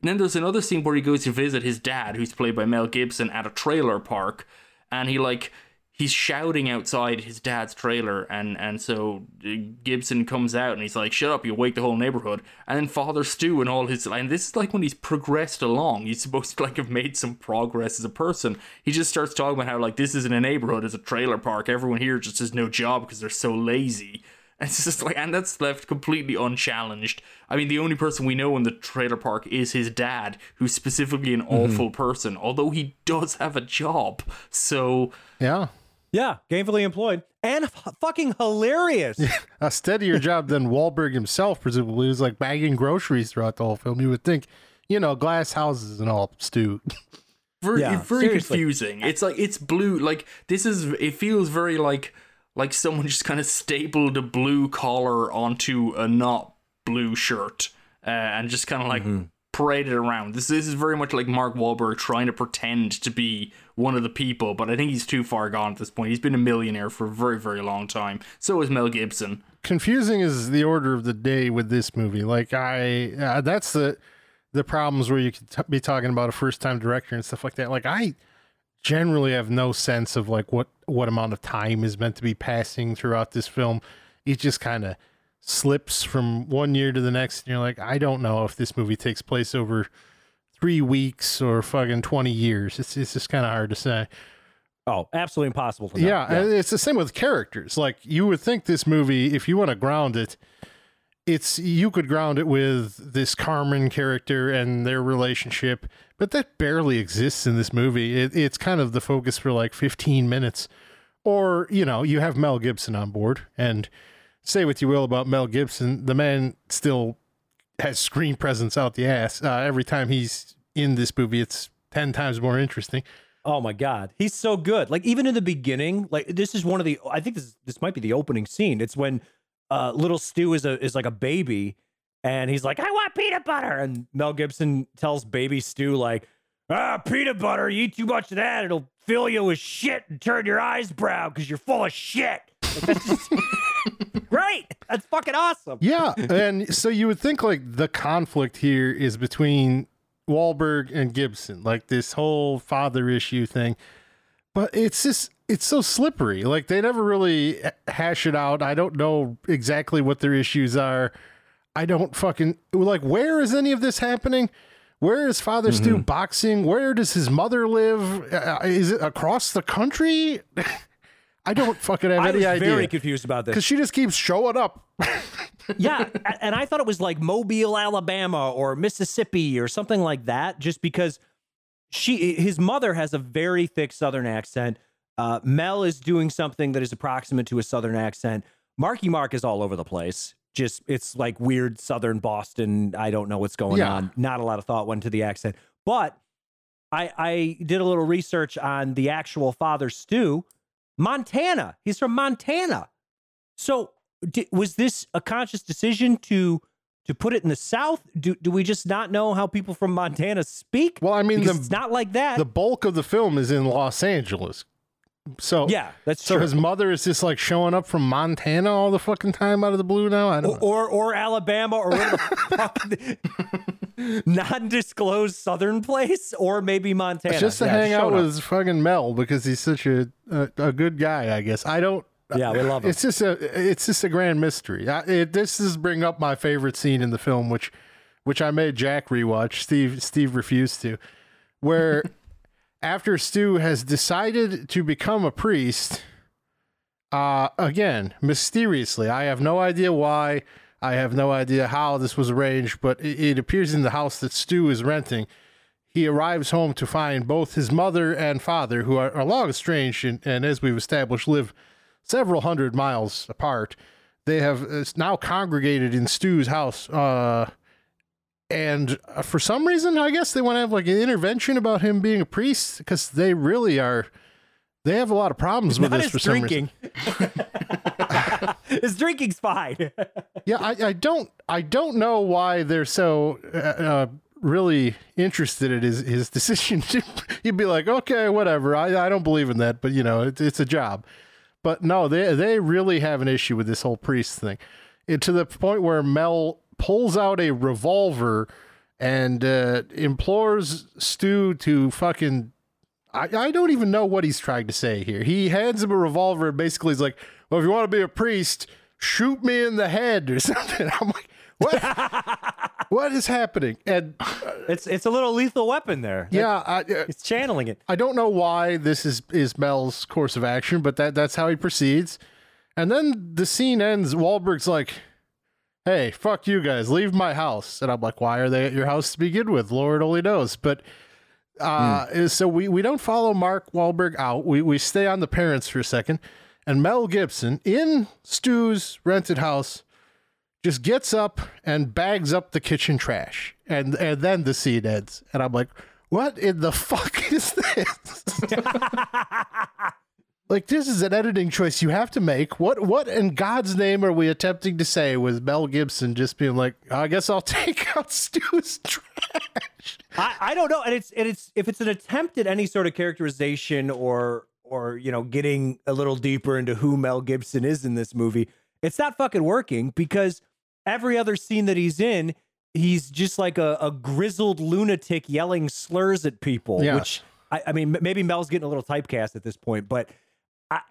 And then there's another scene where he goes to visit his dad who's played by Mel Gibson at a trailer park and he like he's shouting outside his dad's trailer and and so uh, Gibson comes out and he's like shut up you'll wake the whole neighborhood. And then Father Stu and all his and this is like when he's progressed along. He's supposed to like have made some progress as a person. He just starts talking about how like this isn't a neighborhood it's a trailer park. Everyone here just has no job because they're so lazy. And it's just like and that's left completely unchallenged. I mean the only person we know in the trailer park is his dad who's specifically an awful person although he does have a job. So Yeah. Yeah, gainfully employed and f- fucking hilarious. A steadier job than Wahlberg himself, presumably, was like bagging groceries throughout the whole film. You would think, you know, glass houses and all, Stu. very Yeah, very seriously. confusing. It's like it's blue. Like this is. It feels very like like someone just kind of stapled a blue collar onto a not blue shirt uh, and just kind of like Mm-hmm. Paraded around. This this is very much like Mark Wahlberg trying to pretend to be one of the people, but I think he's too far gone at this point. He's been a millionaire for a very very long time. So is Mel Gibson. Confusing is the order of the day with this movie. Like I, uh, that's the the problems where you could t- be talking about a first time director and stuff like that. Like I generally have no sense of like what what amount of time is meant to be passing throughout this film. It just kind of slips from one year to the next, and you're like, I don't know if this movie takes place over three weeks or fucking twenty years. It's it's just kind of hard to say. Oh, absolutely impossible to know. Yeah, and it's the same with characters. Like you would think this movie, if you want to ground it, it's you could ground it with this Carmen character and their relationship, but that barely exists in this movie. It, it's kind of the focus for like 15 minutes, or you know, you have Mel Gibson on board, and say what you will about Mel Gibson, the man still has screen presence out the ass. Uh, every time he's in this movie, it's ten times more interesting. Oh my god, he's so good. Like even in the beginning, like this is one of the. I think this this might be the opening scene. It's when uh, little Stu is a is like a baby, and he's like, "I want peanut butter," and Mel Gibson tells baby Stu like, "Ah, peanut butter. You eat too much of that, it'll fill you with shit and turn your eyes brown because you're full of shit." Like, great. That's fucking awesome. Yeah, and so you would think like the conflict here is between Wahlberg and Gibson, like this whole father issue thing. But it's just it's so slippery. Like they never really hash it out. I don't know exactly what their issues are. I don't fucking like where is any of this happening? Where is Father Stu boxing? Where does his mother live? Uh, is it across the country? I don't fucking have I any was idea. very confused about this. Because she just keeps showing up. yeah, and I thought it was like Mobile, Alabama, or Mississippi, or something like that. Just because she, his mother, has a very thick Southern accent. Uh, Mel is doing something that is approximate to a Southern accent. Marky Mark is all over the place. Just it's like weird Southern Boston. I don't know what's going Yeah. on. Not a lot of thought went to the accent, but I I did a little research on the actual father Stu, Montana. He's from Montana. So di was this a conscious decision to to put it in the South? Do do we just not know how people from Montana speak? Well, I mean, the, it's not like that. the bulk of the film is in Los Angeles. So yeah, that's So true. his mother is just like showing up from Montana all the fucking time out of the blue now. I don't know. or, or or Alabama or non-disclosed southern place or maybe Montana. just to Yeah, hang out with fucking Mel because he's such a, a a good guy. I guess I don't. Yeah, we love him. It's just a it's just a grand mystery. I, it, this is bring up my favorite scene in the film, which which I made Jack rewatch. Steve Steve refused to, where after Stu has decided to become a priest, uh, again mysteriously, I have no idea why. I have no idea how this was arranged, but it, it appears in the house that Stu is renting. He arrives home to find both his mother and father, who are, are long estranged and, and, as we've established, live several hundred miles apart. They have uh, now congregated in Stu's house. Uh, and uh, for some reason, I guess they want to have like an intervention about him being a priest because they really are. They have a lot of problems with Not this his for some reason. drinking. his drinking's fine. Yeah, I, I don't I don't know why they're so uh, uh, really interested in his his decision. You'd be like, okay, whatever. I, I don't believe in that, but you know, it, it's a job. But no, they they really have an issue with this whole priest thing, it, to the point where Mel pulls out a revolver and uh, implores Stu to fucking. I, I don't even know what he's trying to say here. He hands him a revolver and basically is like, "Well, if you want to be a priest, shoot me in the head or something." I'm like, "What? what is happening?" And it's it's a little lethal weapon there. yeah, I, uh, It's channeling it. I don't know why this is is Mel's course of action, but that that's how he proceeds. And then the scene ends. Wahlberg's like, "Hey, fuck you guys, leave my house." And I'm like, "Why are they at your house to begin with? Lord only knows." But uh, so we we don't follow Mark Wahlberg out. We we stay on the parents for a second, and Mel Gibson in Stu's rented house just gets up and bags up the kitchen trash, and and then the scene ends, and I'm like, "What in the fuck is this?" like this is an editing choice you have to make. What what in God's name are we attempting to say with Mel Gibson just being like, "I guess I'll take out Stu's trash." I, I don't know, and it's and it's if it's an attempt at any sort of characterization or or you know getting a little deeper into who Mel Gibson is in this movie, it's not fucking working because every other scene that he's in, he's just like a, a grizzled lunatic yelling slurs at people. Yeah. Which I, I mean, maybe Mel's getting a little typecast at this point, but. I,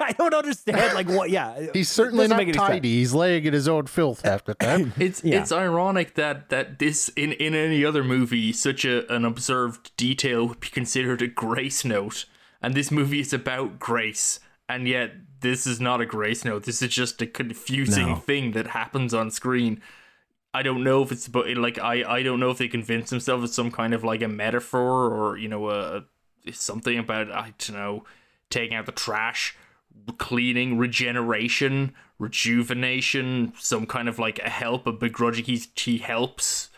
I don't understand. Like what? Yeah, He's certainly doesn't not make any sense. tidy. He's laying in his own filth half the time. It's Yeah. it's ironic that that this in in any other movie such a an observed detail would be considered a grace note, and this movie is about grace, and yet this is not a grace note. This is just a confusing No. thing that happens on screen. I don't know if it's but like I I don't know if they convince themselves it's some kind of like a metaphor or you know a something about I don't know taking out the trash, cleaning, regeneration, rejuvenation, some kind of like a help, a begrudging. He's he helps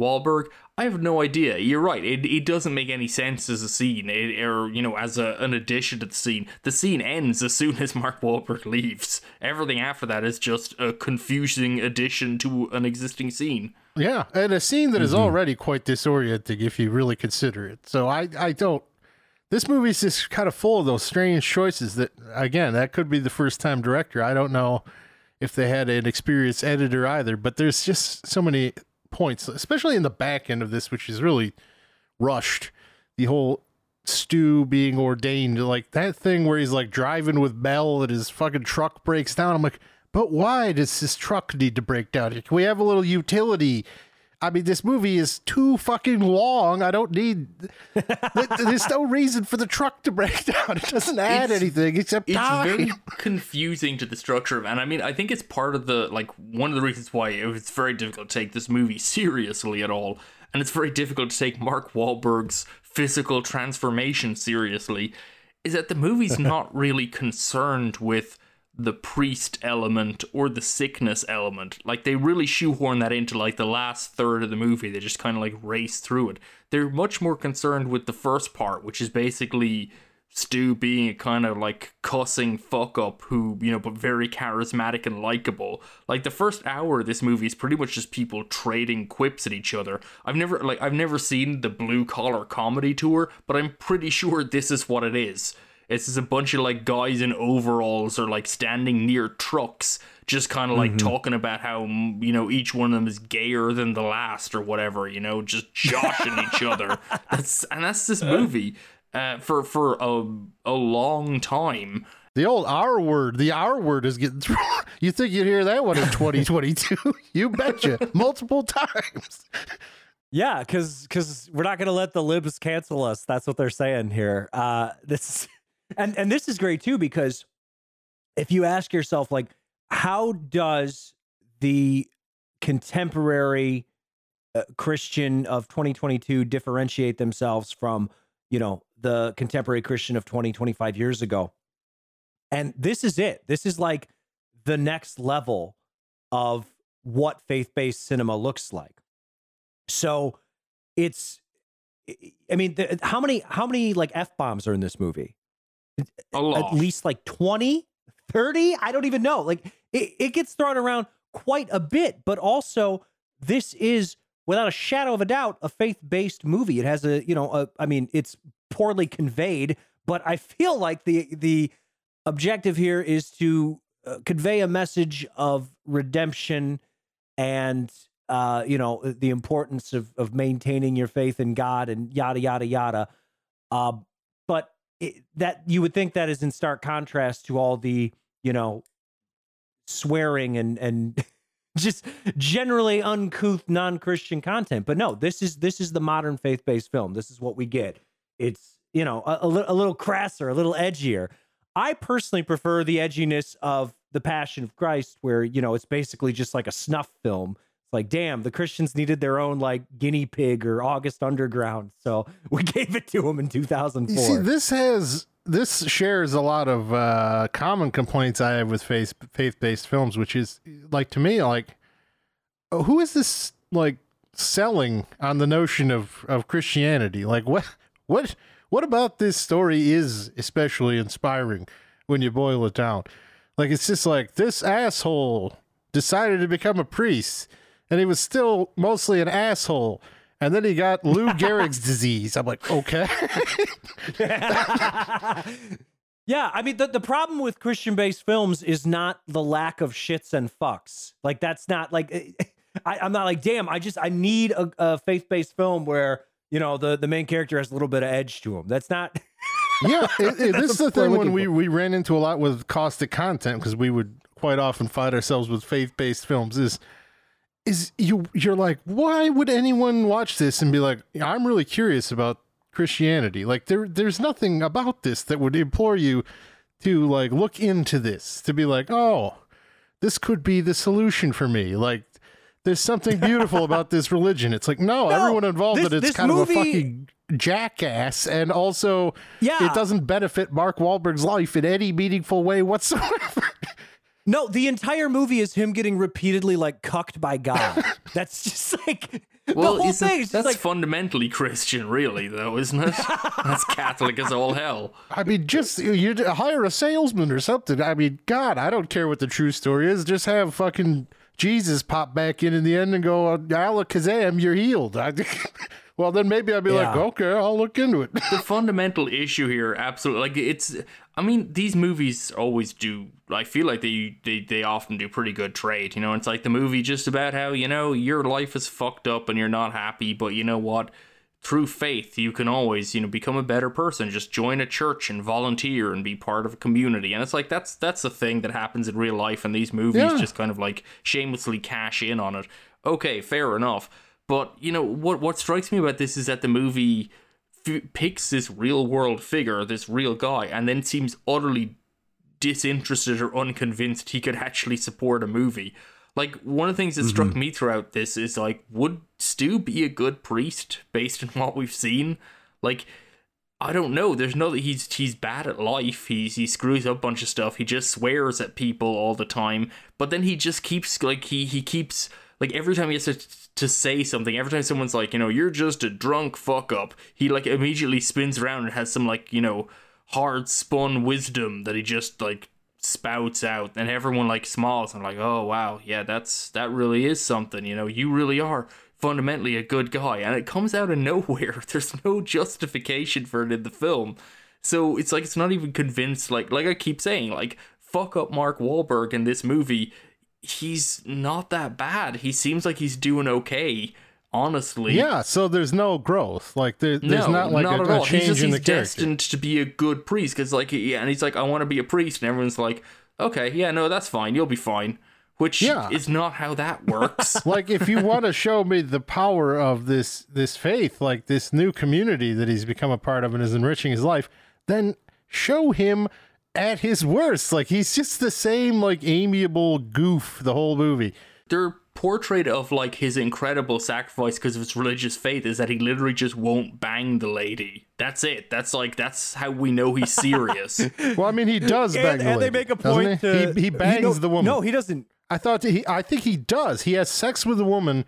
Wahlberg. I have no idea. You're right. It, it doesn't make any sense as a scene, it, or you know, as a, an addition to the scene. The scene ends as soon as Mark Wahlberg leaves. Everything after that is just a confusing addition to an existing scene. Yeah, and a scene that is mm-hmm. already quite disorienting if you really consider it. So I, I don't. This movie's just kind of full of those strange choices that, again, that could be the first time director. I don't know if they had an experienced editor either, but there's just so many points, especially in the back end of this, which is really rushed. The whole Stu being ordained, like that thing where he's like driving with bell and his fucking truck breaks down. I'm like, but why does this truck need to break down? Can we have a little utility I mean, this movie is too fucking long. I don't need. There's no reason for the truck to break down. It doesn't add It's- anything except it's time. very confusing to the structure of and i mean i think it's part of the like one of the reasons why it's very difficult to take this movie seriously at all and it's very difficult to take mark Wahlberg's physical transformation seriously is that the movie's not really concerned with the priest element or the sickness element like they really shoehorn that into like the last third of the movie they just kind of like race through it they're much more concerned with the first part which is basically Stu being a kind of like cussing fuck up who, you know, but very charismatic and likable. Like the first hour of this movie is pretty much just people trading quips at each other. I've never like I've never seen the blue collar comedy tour, but I'm pretty sure this is what it is. It's just a bunch of like guys in overalls or like standing near trucks, just kind of like talking about how mm, you know each one of them is gayer than the last or whatever. You know, just joshing each other. That's and that's this movie uh, for for a a long time. The old R word, the R word is getting thrown. You think you'd hear that one in 2022? you betcha. Multiple times. Yeah, because because we're not gonna let the libs cancel us. That's what they're saying here. Uh, this and and this is great too because if you ask yourself like, how does the contemporary uh, Christian of 2022 differentiate themselves from you know the contemporary Christian of 20 25 years ago? And this is it. This is like the next level of what faith based cinema looks like. So it's, I mean, the, how many, how many like F bombs are in this movie? At least like 20, 30? I don't even know. Like it, it gets thrown around quite a bit, but also this is without a shadow of a doubt a faith based movie. It has a, you know, a, I mean, it's poorly conveyed, but I feel like the, the objective here is to uh, convey a message of redemption and uh, you know the importance of of maintaining your faith in God and yada yada yada. Uh, it, that you would think that is in stark contrast to all the you know swearing and and just generally uncouth non-Christian content. But no, this is this is the modern faith-based film. This is what we get. It's you know a, a, li- a little crasser, a little edgier. I personally prefer the edginess of the Passion of Christ, where you know it's basically just like a snuff film. It's like, damn, the Christians needed their own like guinea pig or August Underground, so we gave it to them in You see, this has this shares a lot of uh, common complaints I have with faith faith based films, which is like to me like oh, who is this like selling on the notion of of Christianity? Like what what what about this story is especially inspiring when you boil it down? Like it's just like this asshole decided to become a priest and he was still mostly an asshole. And then he got Lou Gehrig's disease. I'm like, okay. yeah, I mean the, the problem with Christian based films is not the lack of shits and fucks. Like that's not like I, I'm not like, damn, I just I need a, a faith based film where you know the the main character has a little bit of edge to him. That's not. yeah, it, it- this is the thing when we, for. we ran into a lot with caustic content because we would quite often find ourselves with faith based films. Is is you you're like, why would anyone watch this and be like, I'm really curious about Christianity? Like there there's nothing about this that would implore you to like look into this to be like, oh, this could be the solution for me. Like there's something beautiful about this religion. It's like, no, No, everyone involved this- in it's kind movie- of a fucking jackass, and also Yeah. it doesn't benefit Mark Wahlberg's life in any meaningful way whatsoever. No, the entire movie is him getting repeatedly like cucked by God. That's just like Well, the whole isn't- thing. Is that's like fundamentally Christian, really, though, isn't it? that's Catholic as all hell. I mean, just you hire a salesman or something. I mean, God, I don't care what the true story is. Just have fucking Jesus pop back in in the end and go, Alakazam, you're healed. I, well, then maybe I'd be like, okay, I'll look into it. the fundamental issue here absolutely like it's i mean these movies always do i feel like they they, they often do pretty good trade you know? It's like the movie just about how you know your life is fucked up and you're not happy but you know what? Through faith you can always you know become a better person. Just join a church and volunteer and be part of a community. And it's like that's that's the thing that happens in real life and these movies Yeah. just kind of like shamelessly cash in on it. Okay fair enough But you know what? What strikes me about this is that the movie f- picks this real world figure, this real guy, and then seems utterly disinterested or unconvinced he could actually support a movie. Like one of the things that struck mm-hmm. me throughout this is like, would Stu be a good priest based on what we've seen? Like, I don't know. There's no that he's he's bad at life. He's he screws up a bunch of stuff. He just swears at people all the time. But then he just keeps like he he keeps like every time he has to to say something, every time someone's like, you know, you're just a drunk fuck up, he like immediately spins around and has some like, you know, hard spun wisdom that he just like spouts out and everyone like smiles and like, oh wow, yeah, that's that really is something, you know, you really are fundamentally a good guy and it comes out of nowhere. There's no justification for it in the film. So it's like it's not even convinced like like I keep saying, like fuck up Mark Wahlberg in this movie. He's not that bad. He seems like he's doing okay, honestly. Yeah, so there's no growth. Like there, there's no, not like not a, at a change he's just in the he's character. destined to be a good priest because, like, yeah, and he's like, I want to be a priest, and everyone's like, okay, yeah, no, that's fine, you'll be fine. Which Yeah. is not how that works. like if you want to show me the power of this this faith, like this new community that he's become a part of and is enriching his life, then show him at his worst. Like he's just the same like amiable goof the whole movie. Their portrait of like his incredible sacrifice because of his religious faith is that he literally just won't bang the lady. That's it. That's like that's how we know he's serious. Well, I mean, he does bang and, the and they make a point he? to he, he bangs no- the woman. No, he doesn't. I thought he. I think he does. He has sex with a woman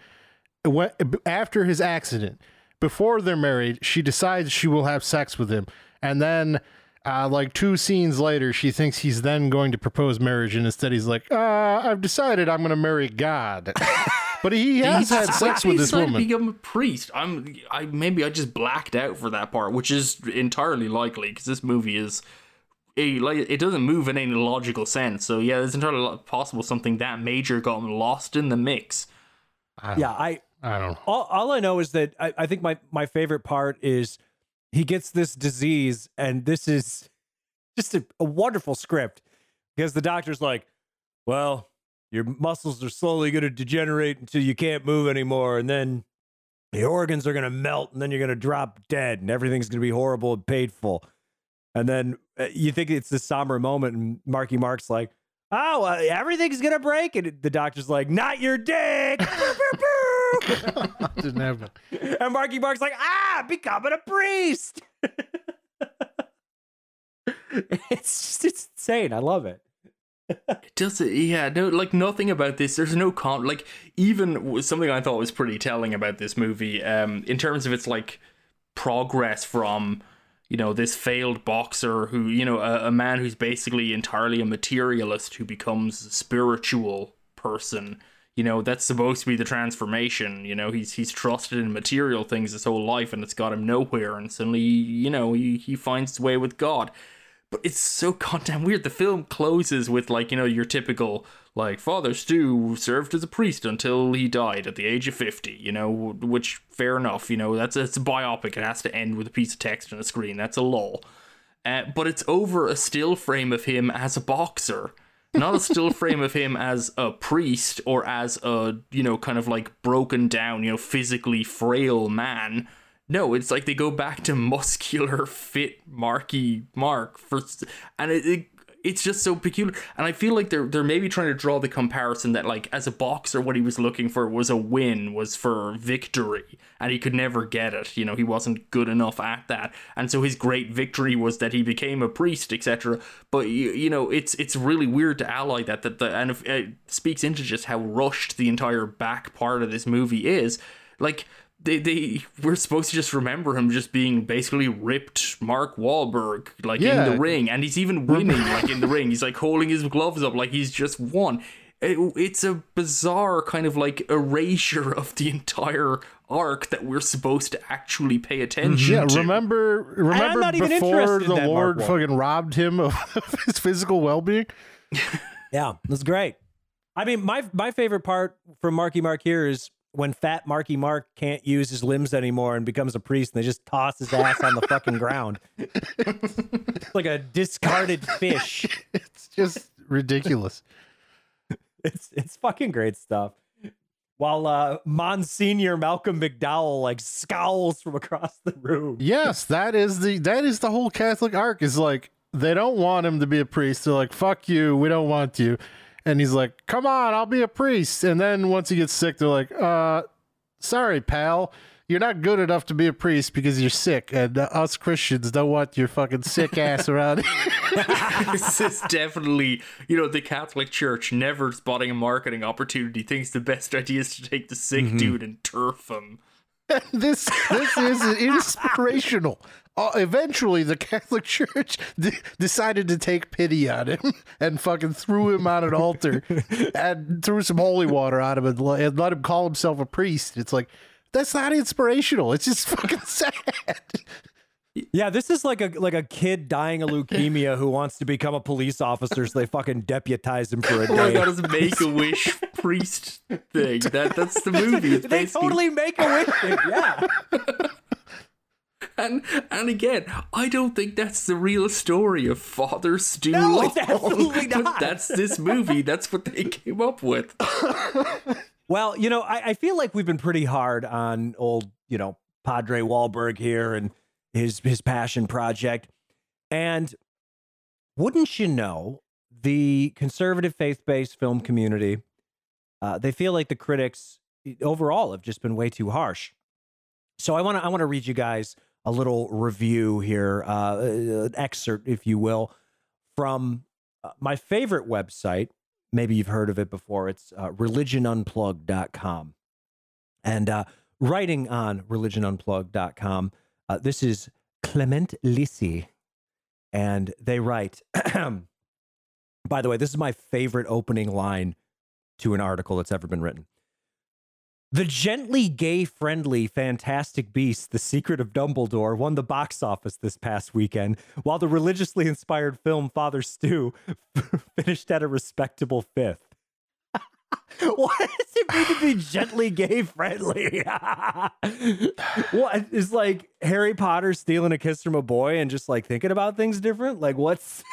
after his accident. Before they're married, she decides she will have sex with him, and then, uh, like two scenes later, she thinks he's then going to propose marriage, and instead he's like, uh, "I've decided I'm going to marry God." but he has had sex with He's this woman. Become a priest. I'm. I maybe I just blacked out for that part, which is entirely likely because this movie is. It, like it doesn't move in any logical sense. So yeah, it's entirely possible something that major got lost in the mix. Yeah, I I don't know. all, all I know is that I, I think my, my favorite part is he gets this disease, and this is just a, a wonderful script because the doctor's like, well, your muscles are slowly going to degenerate until you can't move anymore, and then the organs are going to melt, and then you're going to drop dead, and everything's going to be horrible and painful. And then uh, you think it's this somber moment, and Marky Mark's like, oh, uh, everything's going to break. And the doctor's like, not your dick. Didn't happen. And Marky Mark's like, ah, becoming a priest. it's just it's insane. I love it. It does it? Yeah, no, like nothing about this. There's no con. Like even something I thought was pretty telling about this movie, um, in terms of its like progress from you know this failed boxer who you know a, a man who's basically entirely a materialist who becomes a spiritual person. You know that's supposed to be the transformation. You know he's he's trusted in material things his whole life, and it's got him nowhere. And suddenly, you know, he he finds his way with God but it's so goddamn weird. The film closes with like you know your typical like Father Stu served as a priest until he died at the age of fifty. You know, which fair enough. You know that's it's a biopic. It has to end with a piece of text on a screen. That's a lull. Uh, but it's over a still frame of him as a boxer, not a still frame of him as a priest or as a you know kind of like broken down, you know, physically frail man. No, it's like they go back to muscular, fit, Marky Mark for, and it, it it's just so peculiar. And I feel like they're they're maybe trying to draw the comparison that like as a boxer, what he was looking for was a win, was for victory, and he could never get it. You know, he wasn't good enough at that, and so his great victory was that he became a priest, etc. But you, you know, it's it's really weird to ally that that the and if, it speaks into just how rushed the entire back part of this movie is. Like they they we're supposed to just remember him just being basically ripped Mark Wahlberg like Yeah. in the ring, and he's even winning like in the ring. He's like holding his gloves up like he's just won. It, it's a bizarre kind of like erasure of the entire arc that we're supposed to actually pay mhm. attention Yeah, to. remember remember not even before interested in the Lord fucking robbed him of his physical well being? Yeah, that's great. I mean, my my favorite part from Marky Mark here is when fat Marky Mark can't use his limbs anymore and becomes a priest, and they just toss his ass on the fucking ground, It's like a discarded fish. It's just ridiculous. It's it's fucking great stuff. while uh, Monsignor Malcolm McDowell like scowls from across the room. Yes, that is the that is the whole Catholic arc. Is like they don't want him to be a priest. They're like, "Fuck you, we don't want you," and he's like, "Come on, I'll be a priest." And then once he gets sick, they're like, "Uh, sorry, pal." You're not good enough to be a priest because you're sick, and uh, us Christians don't want your fucking sick ass around. this is definitely, you know, the Catholic Church never spotting a marketing opportunity thinks the best idea is to take the sick Mm-hmm. dude and turf him. this this is inspirational. Uh, eventually, the Catholic Church d- decided to take pity on him and fucking threw him on an altar and threw some holy water on him and, le- and let him call himself a priest. It's like that's not inspirational. It's just fucking sad. Yeah, this is like a like a kid dying of leukemia who wants to become a police officer, so they fucking deputize him for a Oh my day. god, it's a make a wish priest thing. That that's the movie. It's they basically- totally make a wish. Thing, yeah. And and again, I don't think that's the real story of Father Stu. No, Long. absolutely not. that's this movie. That's what they came up with. Well, you know, I, I feel like we've been pretty hard on old, you know, Padre Wahlberg here and his his passion project. And wouldn't you know, the conservative faith-based film community, uh, they feel like the critics overall have just been way too harsh. So I want to I want to read you guys a little review here, uh, an excerpt, if you will, from uh, my favorite website, maybe you've heard of it before. It's uh, religionunplugged.com. And uh, writing on religionunplugged.com, uh, this is Clement Lisi. And they write, by the way, this is my favorite opening line to an article that's ever been written. The gently gay friendly Fantastic Beasts, The Secret of Dumbledore, won the box office this past weekend, while the religiously inspired film Father Stu finished at a respectable fifth. what does it mean to be gently gay friendly? what is like Harry Potter stealing a kiss from a boy and just like thinking about things different? Like, what's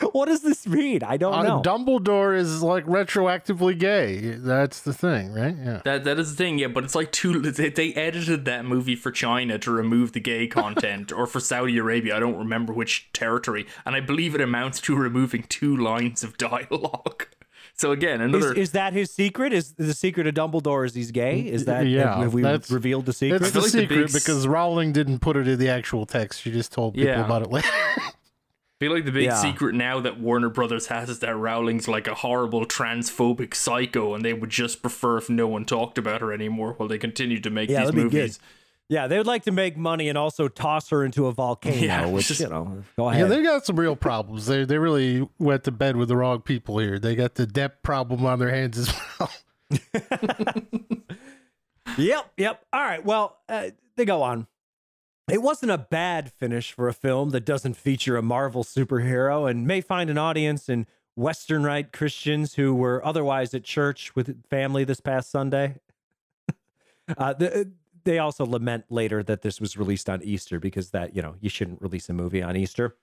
what does this mean? I don't Uh, know. Dumbledore is like retroactively gay. That's the thing, right? Yeah. That that is the thing, yeah. But it's like too. They, they edited that movie for China to remove the gay content, or for Saudi Arabia. I don't remember which territory, and I believe it amounts to removing two lines of dialogue. So again, Is, another. is that his secret? Is the secret of Dumbledore is he's gay? Is that Yeah, have, have we that's- revealed the secret? It's the like the secret big because Rowling didn't put it in the actual text. She just told people Yeah. about it later. I feel like the big Yeah. secret now that Warner Brothers has is that Rowling's like a horrible transphobic psycho, and they would just prefer if no one talked about her anymore while they continue to make Yeah, these that'd be good. movies. yeah, they would like to make money and also toss her into a volcano, Yeah, which just- you know, go yeah, they got some real problems. They they really went to bed with the wrong people here. They got the debt problem on their hands as well. Yep, yep. All right. Well, uh, they go on. It wasn't a bad finish for a film that doesn't feature a Marvel superhero and may find an audience in Western Rite Christians who were otherwise at church with family this past Sunday. uh, the, they also lament later that this was released on Easter because that, you know, you shouldn't release a movie on Easter.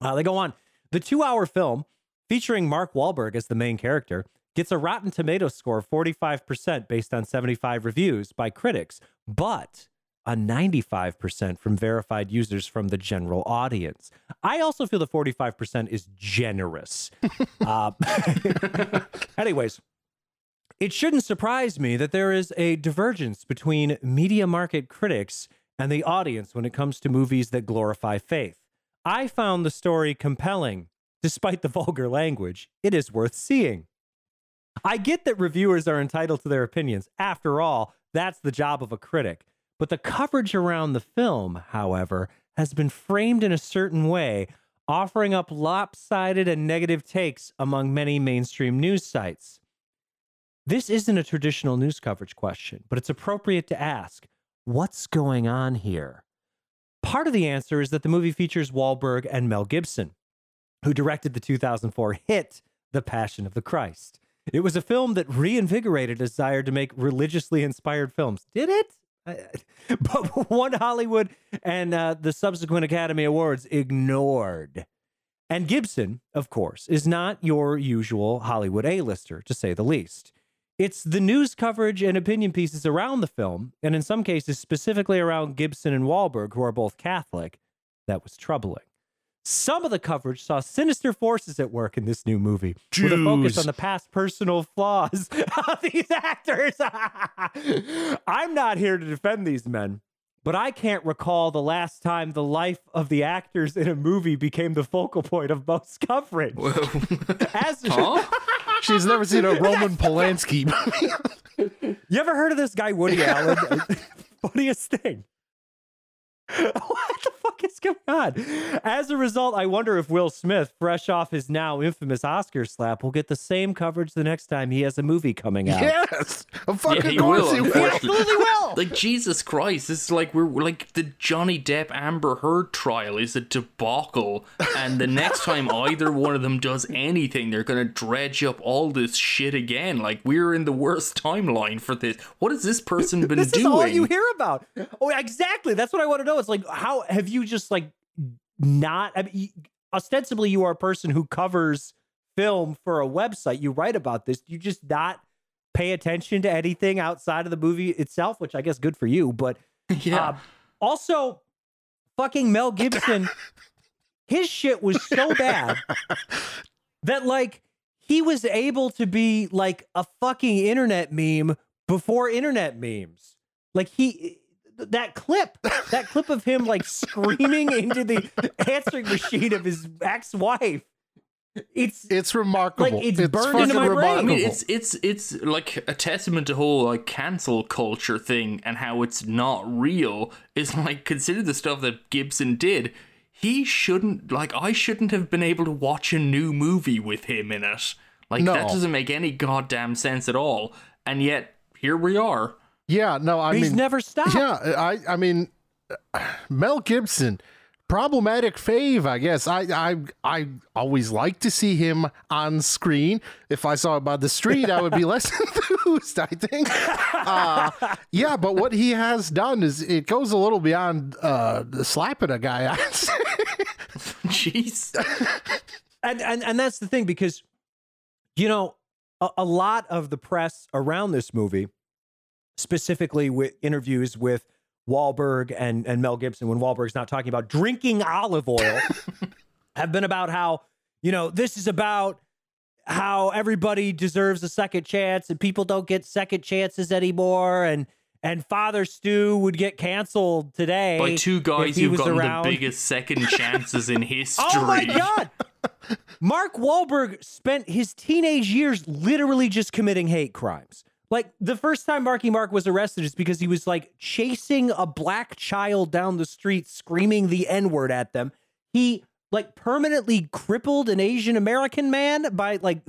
Uh, they go on. The two hour film featuring Mark Wahlberg as the main character gets a Rotten Tomato score of 45% based on 75 reviews by critics, but a 95% from verified users from the general audience. I also feel the 45% is generous. uh, anyways, it shouldn't surprise me that there is a divergence between media market critics and the audience when it comes to movies that glorify faith. I found the story compelling. Despite the vulgar language, it is worth seeing. I get that reviewers are entitled to their opinions. After all, that's the job of a critic. But the coverage around the film, however, has been framed in a certain way, offering up lopsided and negative takes among many mainstream news sites. This isn't a traditional news coverage question, but it's appropriate to ask what's going on here? Part of the answer is that the movie features Wahlberg and Mel Gibson, who directed the 2004 hit The Passion of the Christ. It was a film that reinvigorated a desire to make religiously inspired films. Did it? But one Hollywood and uh, the subsequent Academy Awards ignored. And Gibson, of course, is not your usual Hollywood A-lister, to say the least. It's the news coverage and opinion pieces around the film, and in some cases, specifically around Gibson and Wahlberg, who are both Catholic, that was troubling. Some of the coverage saw sinister forces at work in this new movie, with a focus on the past personal flaws of these actors. I'm not here to defend these men, but I can't recall the last time the life of the actors in a movie became the focal point of most coverage. As Huh? She's never seen a Roman Polanski movie. you ever heard of this guy Woody Allen? Funniest thing. What the fuck is going on? As a result, I wonder if Will Smith, fresh off his now infamous Oscar slap, will get the same coverage the next time he has a movie coming out. yes, of fucking Yeah, he course will. he will. unfortunately. will. Like Jesus Christ, this is like we're, we're like the Johnny Depp Amber Heard trial is a debacle, and the next time either one of them does anything, they're gonna dredge up all this shit again. Like we're in the worst timeline for this. What has this person been This doing? is all you hear about. Oh, exactly. That's what I want to know. It's like, how have you just like not? I mean, ostensibly, you are a person who covers film for a website. You write about this. You just not pay attention to anything outside of the movie itself, which I guess good for you. But yeah. uh, also, fucking Mel Gibson, his shit was so bad that like he was able to be like a fucking internet meme before internet memes. Like he that clip, that clip of him like screaming into the answering machine of his ex-wife. It's It's remarkable. Like, it's burned into fucking my brain. I remarkable. mean, it's it's it's like a testament to whole like cancel culture thing and how it's not real. Is like consider the stuff that Gibson did. He shouldn't like I shouldn't have been able to watch a new movie with him in it. Like No. that doesn't make any goddamn sense at all. And yet here we are. Yeah, no, I mean he's mean, never stopped. yeah, I, I mean, Mel Gibson, problematic fave, I guess. I, I, I always like to see him on screen. If I saw him on the street, I would be less enthused. I think. Uh, yeah, but what he has done is it goes a little beyond uh, slapping a guy. Jeez. and and and that's the thing because you know a, a lot of the press around this movie specifically with interviews with Wahlberg and and Mel Gibson when Wahlberg's not talking about drinking olive oil have been about how you know this is about how everybody deserves a second chance and people don't get second chances anymore and and Father Stu would get canceled today By two guys who've gotten around. the biggest second chances in history. Oh my god! Mark Wahlberg spent his teenage years literally just committing hate crimes. Like the first time Marky Mark was arrested is because he was like chasing a black child down the street, screaming the N word at them. He like permanently crippled an Asian American man by like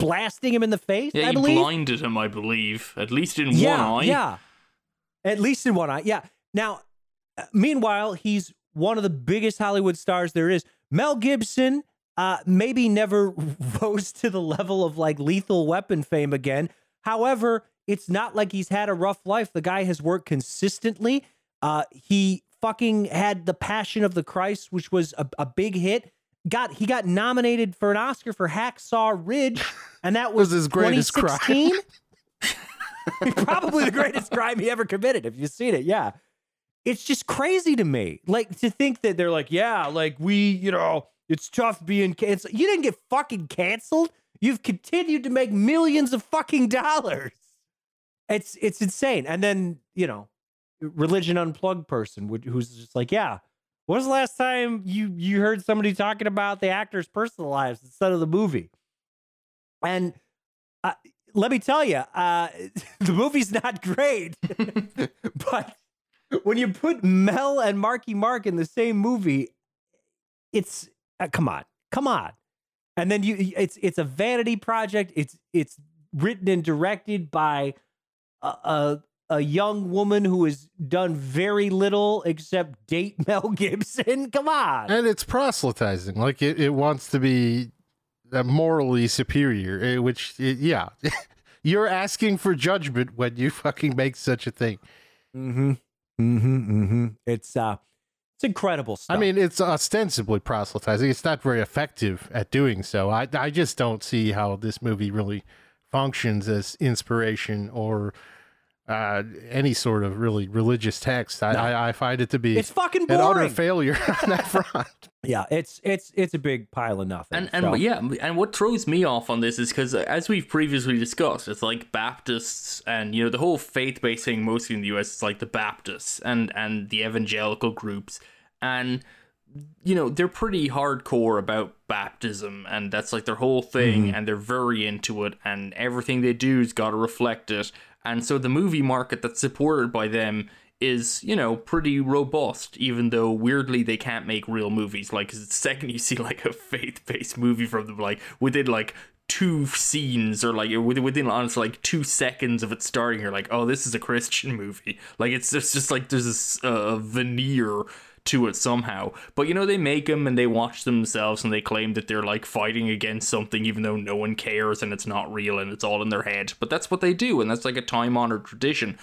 blasting him in the face. Yeah, I he believe. blinded him, I believe, at least in yeah, one eye. Yeah. At least in one eye. Yeah. Now, uh, meanwhile, he's one of the biggest Hollywood stars there is. Mel Gibson uh, maybe never rose to the level of like lethal weapon fame again. However, it's not like he's had a rough life. The guy has worked consistently. Uh, he fucking had the Passion of the Christ, which was a, a big hit. Got he got nominated for an Oscar for Hacksaw Ridge, and that was, Was his greatest crime. 2016. Probably the greatest crime he ever committed. If you've seen it, yeah. It's just crazy to me. Like to think that they're like, yeah, like we, you know, it's tough being canceled. You didn't get fucking canceled. You've continued to make millions of fucking dollars. It's it's insane. And then you know, religion unplugged person would- who's just like, yeah. Was the last time you you heard somebody talking about the actor's personal lives instead of the movie? And uh, let me tell you, uh, the movie's not great, but when you put Mel and Marky Mark in the same movie, it's uh, come on, come on, and then you it's it's a vanity project. It's it's written and directed by a a, a young woman who has done very little except date Mel Gibson. Come on, and it's proselytizing. Like it, it wants to be uh, morally superior, eh, which, it, yeah, you're asking for judgment when you fucking make such a thing. mm-hmm, mm-hmm, mm-hmm. It's uh, it's incredible stuff. I mean, it's ostensibly proselytizing. It's not very effective at doing so. I, I just don't see how this movie really functions as inspiration or uh, any sort of really religious text. I, I, I find it to be It's fucking an utter boring. failure on that front. Yeah, it's it's it's a big pile of nothing. And and so- yeah, and what throws me off on this is because as we've previously discussed, it's like Baptists and you know the whole faith based thing mostly in the U.S. is like the Baptists and and the evangelical groups, and you know they're pretty hardcore about baptism and that's like their whole thing and they're very into it and everything they do's got to reflect it and so the movie market that's supported by them is you know pretty robust even though weirdly they can't make real movies. Like the second you see like a faith-based movie from them like within like two scenes or like within within honestly like two seconds of it starting you're like oh this is a christian movie. Like it's just, just like there's this uh, veneer to it somehow. But you know, they make them and they watch themselves and they claim that they're like fighting against something even though no one cares and it's not real and it's all in their head. But that's what they do and that's like a time honored tradition.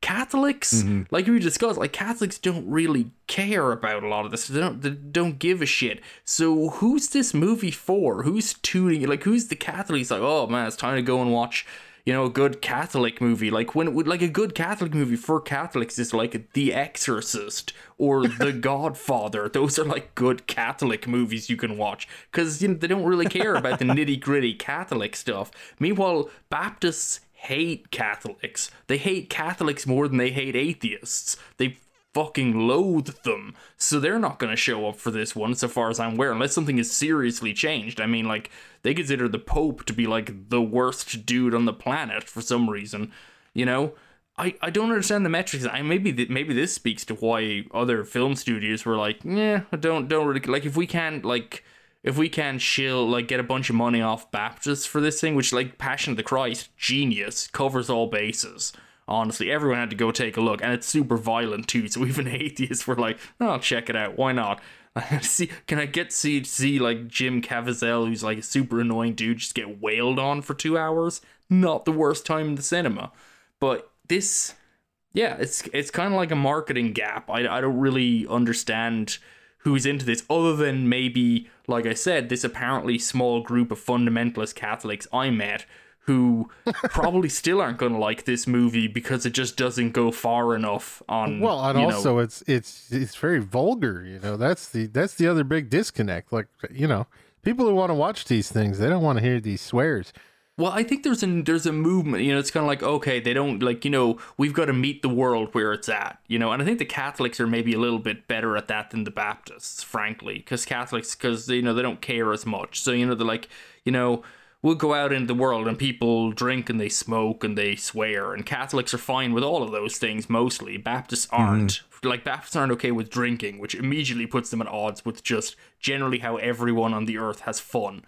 Catholics, mm-hmm. like we discussed, like Catholics don't really care about a lot of this. They don't they don't give a shit. So who's this movie for? Who's tuning? Like who's the Catholics? Like oh man, it's time to go and watch you know, a good Catholic movie, like when like a good Catholic movie for Catholics is like The Exorcist or The Godfather. Those are like good Catholic movies you can watch because you know they don't really care about the nitty gritty Catholic stuff. Meanwhile, Baptists hate Catholics. They hate Catholics more than they hate atheists. They fucking loathe them. So they're not going to show up for this one, so far as I'm aware, unless something is seriously changed. I mean, like, they consider the Pope to be, like, the worst dude on the planet for some reason. You know? I, I don't understand the metrics. I maybe th- maybe this speaks to why other film studios were like, yeah, don't don't really like if we can't like if we can shill like get a bunch of money off Baptists for this thing, which like Passion of the Christ, genius, covers all bases. Honestly, everyone had to go take a look, and it's super violent too. So even atheists were like, "Oh, I'll check it out. Why not?" see, can I get see see like Jim Caviezel, who's like a super annoying dude, just get wailed on for two hours? Not the worst time in the cinema, but this, yeah, it's it's kind of like a marketing gap. I I don't really understand who's into this other than maybe, like I said, this apparently small group of fundamentalist Catholics I met who probably still aren't going to like this movie because it just doesn't go far enough on Well, and you know- also it's it's it's very vulgar. You know, that's the that's the other big disconnect. Like you know, people who want to watch these things, they don't want to hear these swears. Well, I think there's a there's a movement. You know, it's kind of like okay, they don't like you know we've got to meet the world where it's at. You know, and I think the Catholics are maybe a little bit better at that than the Baptists, frankly, because Catholics because you know they don't care as much. So you know they're like you know we'll go out into the world and people drink and they smoke and they swear, and Catholics are fine with all of those things mostly. Baptists aren't. Like Baptists aren't okay with drinking, which immediately puts them at odds with just generally how everyone on the earth has fun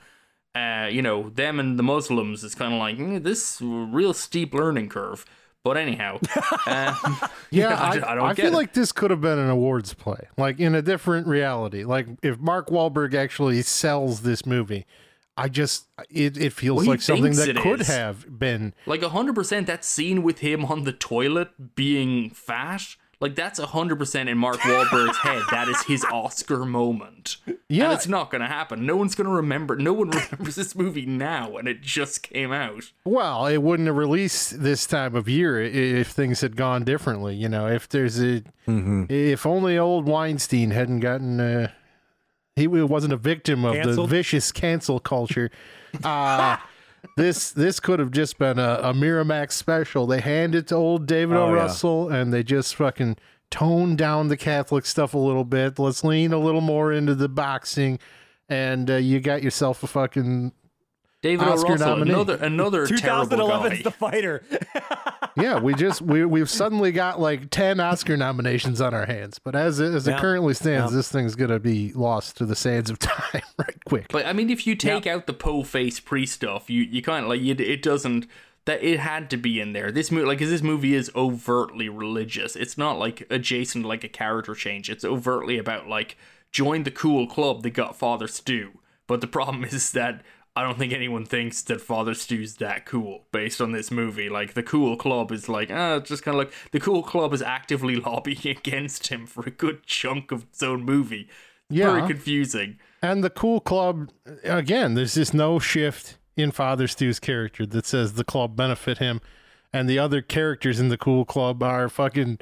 uh, you know, them and the Muslims is kind of like mm, this real steep learning curve. But anyhow, uh, Yeah, I I, I don't I get feel it. like this could have been an awards play, like in a different reality. Like if Mark Wahlberg actually sells this movie, I just it, it feels Well, like something that could is. have been. like hundred percent that scene with him on the toilet being fat. Like that's hundred percent in Mark Wahlberg's head. That is his Oscar moment. Yeah. and it's not gonna happen. No one's gonna remember. No one remembers this movie now, and it just came out. Well, it wouldn't have released this time of year if things had gone differently. You know, if there's a, if only old Weinstein hadn't gotten, uh, he wasn't a victim of the vicious cancel culture. Uh, this this could have just been a, a Miramax special. They hand it to old David O. Oh, yeah. Russell, and they just fucking tone down the Catholic stuff a little bit. Let's lean a little more into the boxing, and uh, you got yourself a fucking David O. Oscar Russell, nominee. another another terrible 2011's. The Fighter. yeah, we just we we've suddenly got like ten Oscar nominations on our hands. But as it, as it currently stands, Yeah. this thing's gonna be lost to the sands of time right quick. But I mean, if you take out the po face pre stuff, you you kind of like it, it doesn't that it had to be in there. This movie, like, 'cause this movie is overtly religious. It's not like adjacent like a character change. It's overtly about like join the cool club that got Father Stu. But the problem is that I don't think anyone thinks that Father Stu's that cool based on this movie. Like the cool club is like, ah, just kind of like the cool club is actively lobbying against him for a good chunk of its own movie. Yeah. Very confusing. And the cool club again, there's just no shift in Father Stu's character that says the club benefit him, and the other characters in the cool club are fucking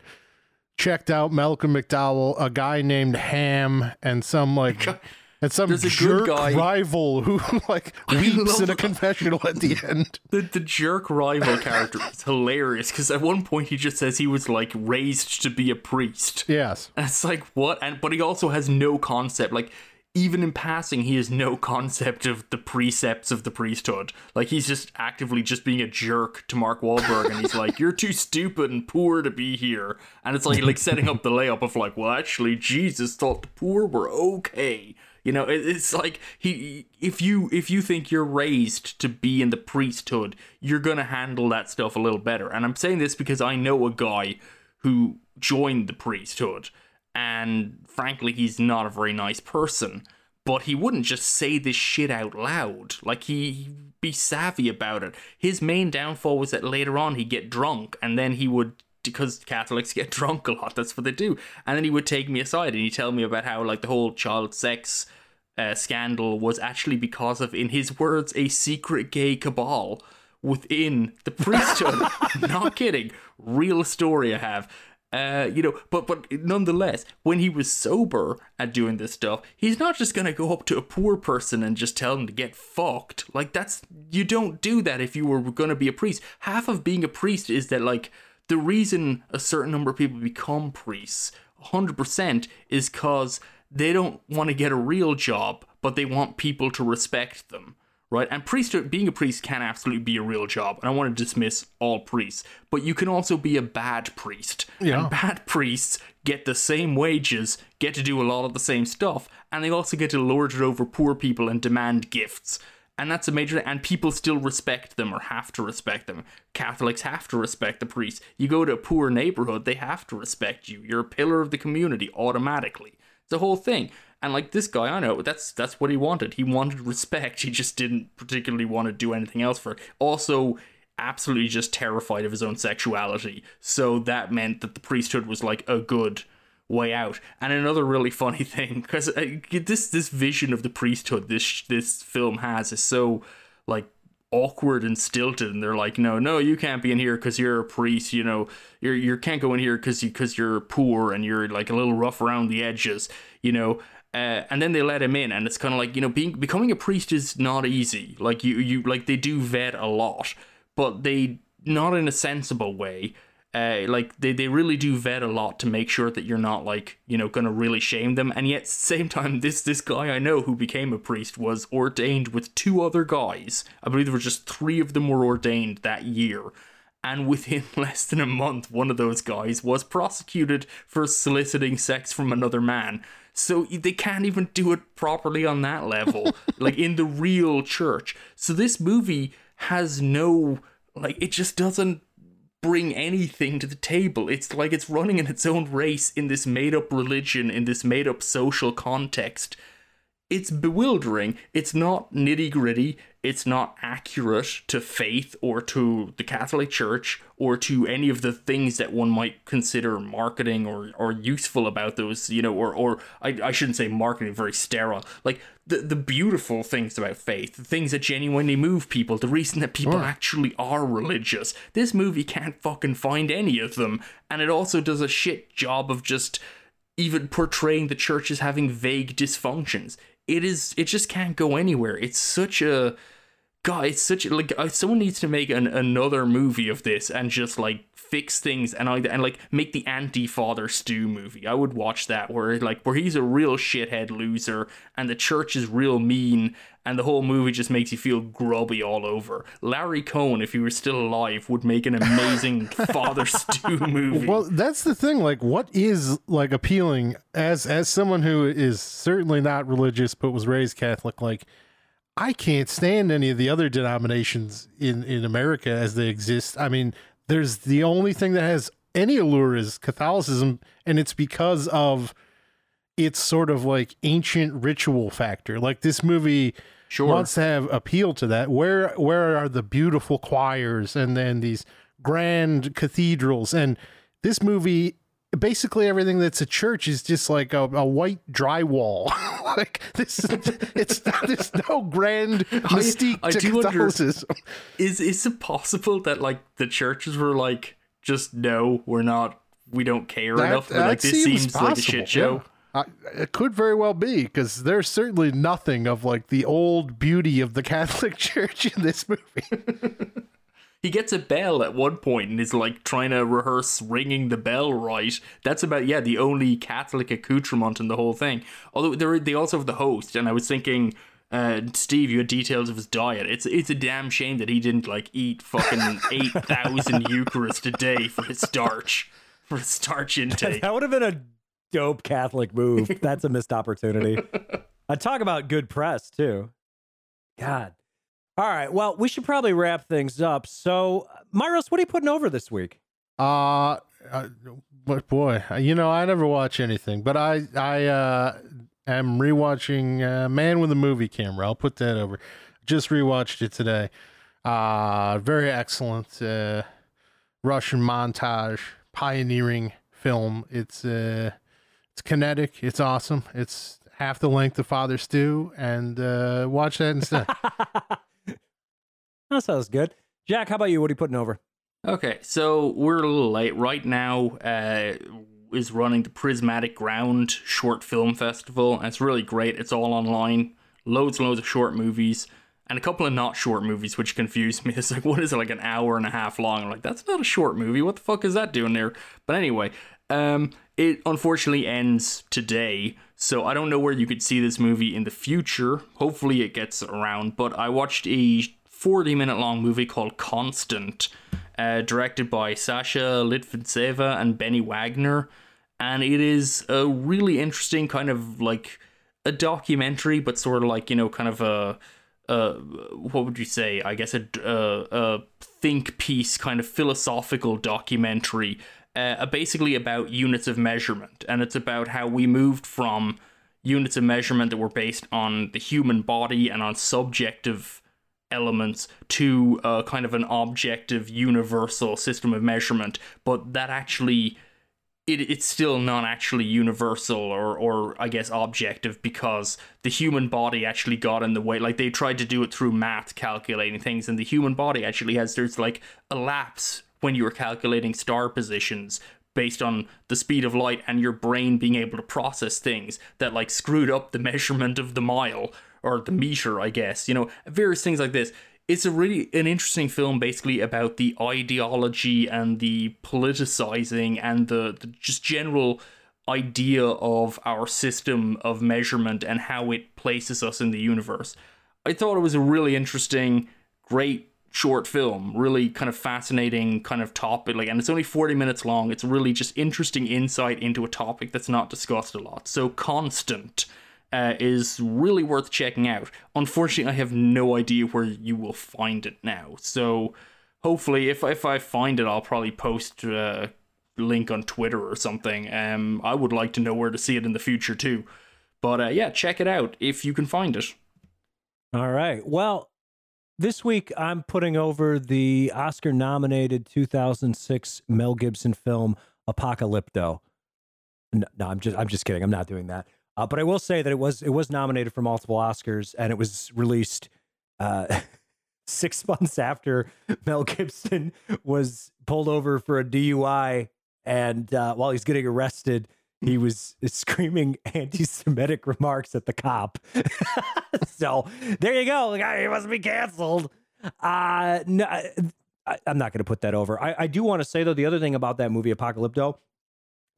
checked out Malcolm McDowell, a guy named Ham, and some like and some There's a jerk guy. rival who like weeps in a confessional at the end. The, the jerk rival character is hilarious because at one point he just says he was like raised to be a priest. Yes. And it's like what? And but he also has no concept. Like even in passing, he has no concept of the precepts of the priesthood. Like he's just actively just being a jerk to Mark Wahlberg, and he's like, "You're too stupid and poor to be here." And it's like like setting up the layup of like, "Well, actually, Jesus thought the poor were okay." You know, it's like he if you if you think you're raised to be in the priesthood, you're gonna handle that stuff a little better. And I'm saying this because I know a guy who joined the priesthood and frankly he's not a very nice person but he wouldn't just say this shit out loud like he be savvy about it his main downfall was that later on he'd get drunk and then he would because catholics get drunk a lot that's what they do and then he would take me aside and he'd tell me about how like the whole child sex uh, scandal was actually because of in his words a secret gay cabal within the priesthood not kidding real story i have uh, you know, but but nonetheless, when he was sober at doing this stuff, he's not just gonna go up to a poor person and just tell them to get fucked. Like that's you don't do that if you were gonna be a priest. Half of being a priest is that like the reason a certain number of people become priests, hundred percent, is cause they don't want to get a real job, but they want people to respect them right? And priesthood, being a priest can absolutely be a real job, and I want to dismiss all priests, but you can also be a bad priest. Yeah. And bad priests get the same wages, get to do a lot of the same stuff, and they also get to lord it over poor people and demand gifts. And that's a major and people still respect them or have to respect them. Catholics have to respect the priests. You go to a poor neighborhood, they have to respect you. You're a pillar of the community automatically. It's a whole thing. And like this guy, I know that's that's what he wanted. He wanted respect. He just didn't particularly want to do anything else for it. Also, absolutely just terrified of his own sexuality. So that meant that the priesthood was like a good way out. And another really funny thing, because this this vision of the priesthood this this film has is so like awkward and stilted. And they're like no no you can't be in here because you're a priest you know. You're you can't go in here because you because you're poor and you're like a little rough around the edges you know? Uh, and then they let him in and it's kind of like you know being becoming a priest is not easy. Like you you like they do vet a lot but they not in a sensible way uh, like they, they really do vet a lot to make sure that you're not like you know gonna really shame them. And yet same time this this guy i know who became a priest was ordained with two other guys. I believe there were just three of them were ordained that year. And within less than a month one of those guys was prosecuted for soliciting sex from another man. So they can't even do it properly on that level like in the real church. So this movie has no like it just doesn't bring anything to the table. It's like it's running in its own race in this made up religion, in this made up social context. It's bewildering. It's not nitty gritty. It's not accurate to faith or to the Catholic Church or to any of the things that one might consider marketing or, or useful about those, you know, or, or I, I shouldn't say marketing, very sterile. Like the, the beautiful things about faith, the things that genuinely move people, the reason that people actually are religious. This movie can't fucking find any of them. And it also does a shit job of just even portraying the church as having vague dysfunctions. It is it just can't go anywhere. It's such a God, it's such a, like uh, someone needs to make an, another movie of this and just like fix things and I and like make the anti Father Stu movie. I would watch that where like where he's a real shithead loser and the church is real mean and the whole movie just makes you feel grubby all over. Larry Cohen, if he were still alive, would make an amazing Father Stu movie. Well, that's the thing. Like, what is like appealing as as someone who is certainly not religious but was raised Catholic? Like, I can't stand any of the other denominations in in America as they exist. I mean, there's the only thing that has any allure is Catholicism, and it's because of its sort of like ancient ritual factor. Like this movie Sure. wants to have appeal to that. Where where are the beautiful choirs and then these grand cathedrals? And this movie basically everything that's a church is just like a, a white drywall. like this, it's there's no grand mystique I to do wonder- Is is it possible that like the churches were like just no, we're not, we don't care That- enough. That like this seems, like a shit show. yeah. I, it could very well be because there's certainly nothing of like the old beauty of the Catholic Church in this movie. He gets a bell at one point and is like trying to rehearse ringing the bell right. That's about yeah the only Catholic accoutrement in the whole thing. Although they they also have the host, and I was thinking. Uh, Steve, you had details of his diet. It's it's a damn shame that he didn't like eat fucking eight thousand Eucharist a day for his starch, for his starch intake. That would have been a dope Catholic move. That's a missed opportunity. I talk about good press too. God. All right. Well, we should probably wrap things up. So, Myros, what are you putting over this week? Uh, uh but boy, you know, I never watch anything, but I I uh am rewatching uh, Man with a Movie Camera. I'll put that over. Just rewatched it today. Uh very excellent uh Russian montage pioneering film. It's uh it's kinetic, it's awesome. It's half the length of Father Stu and uh watch that instead. That sounds good. Jack, how about you? What are you putting over? Okay, so we're a little late. Right now uh, is running the Prismatic Ground Short Film Festival, it's really great. It's all online, loads and loads of short movies, and a couple of not short movies, which confused me. It's like, what is it, like an hour and a half long? I'm like, that's not a short movie. What the fuck is that doing there? But anyway, um, it unfortunately ends today, so I don't know where you could see this movie in the future. Hopefully, it gets around. But I watched a 40 minute long movie called Constant, uh, directed by Sasha Litvintseva and Beny Wagner. And it is a really interesting kind of like a documentary, but sort of like, you know, kind of a. Uh, what would you say? I guess a, a, think piece, kind of philosophical documentary, uh, basically about units of measurement, and it's about how we moved from units of measurement that were based on the human body and on subjective elements to uh, kind of an objective universal system of measurement but that actually it, it's still not actually universal or, or I guess objective because the human body actually got in the way. Like they tried to do it through math, calculating things, and the human body actually has there's like a lapse when you were calculating star positions based on the speed of light and your brain being able to process things that like screwed up the measurement of the mile or the meter, I guess. You know, various things like this it's a really an interesting film basically about the ideology and the politicizing and the, the just general idea of our system of measurement and how it places us in the universe. I thought it was a really interesting, great short film, really kind of fascinating kind of topic like and it's only 40 minutes long. It's really just interesting insight into a topic that's not discussed a lot. So Constant uh, is really worth checking out. Unfortunately, I have no idea where you will find it now. So hopefully, if if I find it, I'll probably post a link on Twitter or something. Um, I would like to know where to see it in the future too. But uh, yeah, check it out if you can find it. All right. Well, this week I'm putting over the Oscar nominated 2006 Mel Gibson film Apocalypto. No, no, I'm just I'm just kidding. I'm not doing that. Uh, but I will say that it was it was nominated for multiple Oscars and it was released uh, six months after Mel Gibson was pulled over for a DUI, and uh, while he's getting arrested, he was screaming anti-Semitic remarks at the cop. so there you go. He must be canceled. Uh, no, I, I'm not going to put that over. I, I do want to say though, the other thing about that movie Apocalypto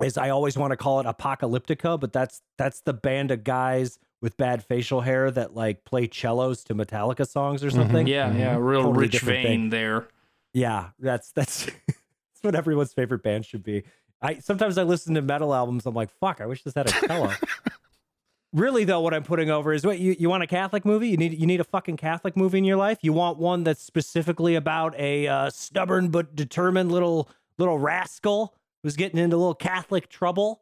is I always want to call it Apocalyptica, but that's that's the band of guys with bad facial hair that like play cellos to Metallica songs or something. Yeah, yeah, real Totally rich vein thing. there. Yeah, that's that's that's what everyone's favorite band should be. I sometimes I listen to metal albums. I'm like, fuck, I wish this had a cello. really though, what I'm putting over is what you, you want a Catholic movie? You need you need a fucking Catholic movie in your life. You want one that's specifically about a uh, stubborn but determined little little rascal who's getting into a little Catholic trouble.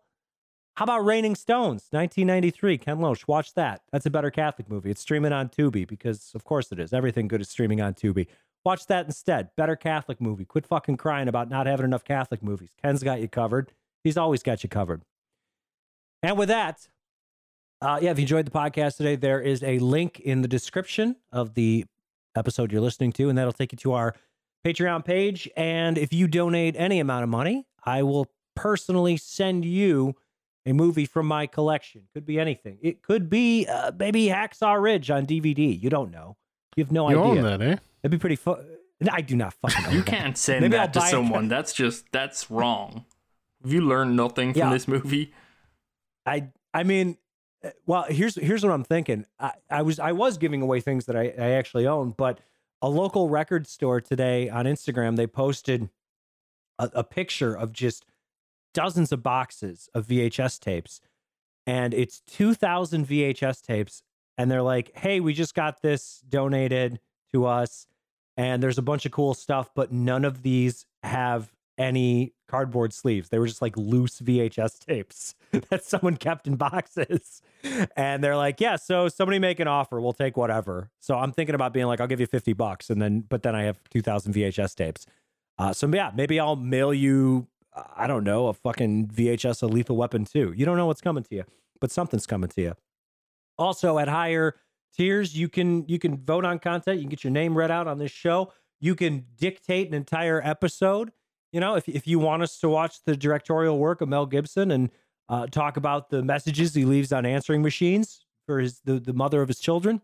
How about Raining Stones, 1993? Ken Loach, watch that. That's a better Catholic movie. It's streaming on Tubi because, of course, it is. Everything good is streaming on Tubi. Watch that instead. Better Catholic movie. Quit fucking crying about not having enough Catholic movies. Ken's got you covered. He's always got you covered. And with that, uh, yeah, if you enjoyed the podcast today, there is a link in the description of the episode you're listening to, and that'll take you to our Patreon page. And if you donate any amount of money, I will personally send you a movie from my collection. Could be anything. It could be uh, maybe Hacksaw Ridge on DVD. You don't know. You have no You idea. own that, eh? It'd be pretty fun. I do not fucking. own You that. can't send Maybe I'll that to buy it. someone. That's just that's wrong. Have you learned nothing from Yeah. this movie? I I mean, uh, well, here's here's what I'm thinking. I, I was I was giving away things that I, I actually own, but a local record store today on Instagram they posted a, a picture of just dozens of boxes of VHS tapes, and it's 2,000 VHS tapes, and they're like, "Hey, we just got this donated to us, and there's a bunch of cool stuff, but none of these have." any cardboard sleeves. They were just like loose VHS tapes that someone kept in boxes. And they're like, yeah, so somebody make an offer. We'll take whatever. So I'm thinking about being like, I'll give you 50 bucks. And then, but then I have 2000 VHS tapes. Uh, so yeah, maybe I'll mail you, I don't know, a fucking VHS of Lethal Weapon 2. You don't know what's coming to you, but something's coming to you. Also at higher tiers, you can, you can vote on content. You can get your name read out on this show. You can dictate an entire episode. You know, if, if you want us to watch the directorial work of Mel Gibson and uh, talk about the messages he leaves on answering machines for his the, the mother of his children,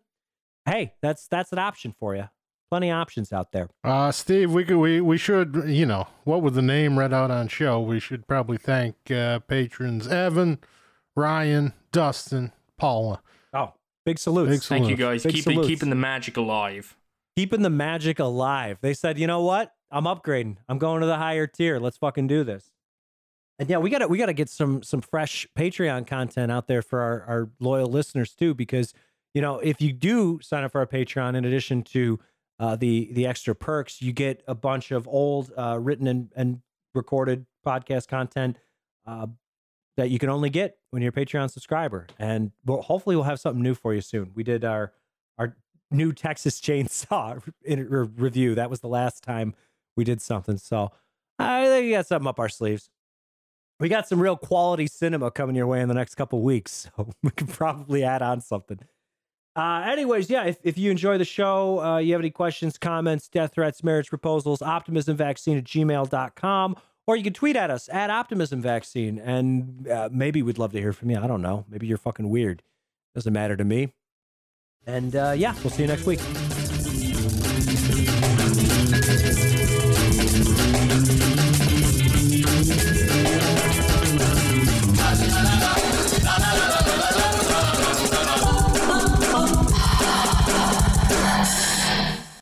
hey, that's that's an option for you. Plenty of options out there. Uh, Steve, we could, we we should you know what with the name read out on show, we should probably thank uh, patrons Evan, Ryan, Dustin, Paula. Oh, big salutes. Big Thank you guys. Big Keeping salutes. keeping the magic alive. Keeping the magic alive. They said, you know what? I'm upgrading. I'm going to the higher tier. Let's fucking do this. And yeah, we gotta we gotta get some some fresh Patreon content out there for our, our loyal listeners too, because you know, if you do sign up for our Patreon, in addition to uh, the the extra perks, you get a bunch of old uh, written and, and recorded podcast content uh, that you can only get when you're a Patreon subscriber. And we'll, hopefully, we'll have something new for you soon. We did our our new Texas Chainsaw in, re- review. That was the last time we did something. So I think we got something up our sleeves. We got some real quality cinema coming your way in the next couple weeks, so we can probably add on something. Uh, anyways, yeah, if, if you enjoy the show, uh, you have any questions, comments, death threats, marriage proposals, optimismvaccine at gmail.com, or you can tweet at us at optimismvaccine. And uh, maybe we'd love to hear from you. I don't know. Maybe you're fucking weird. Doesn't matter to me. And uh, yeah, we'll see you next week.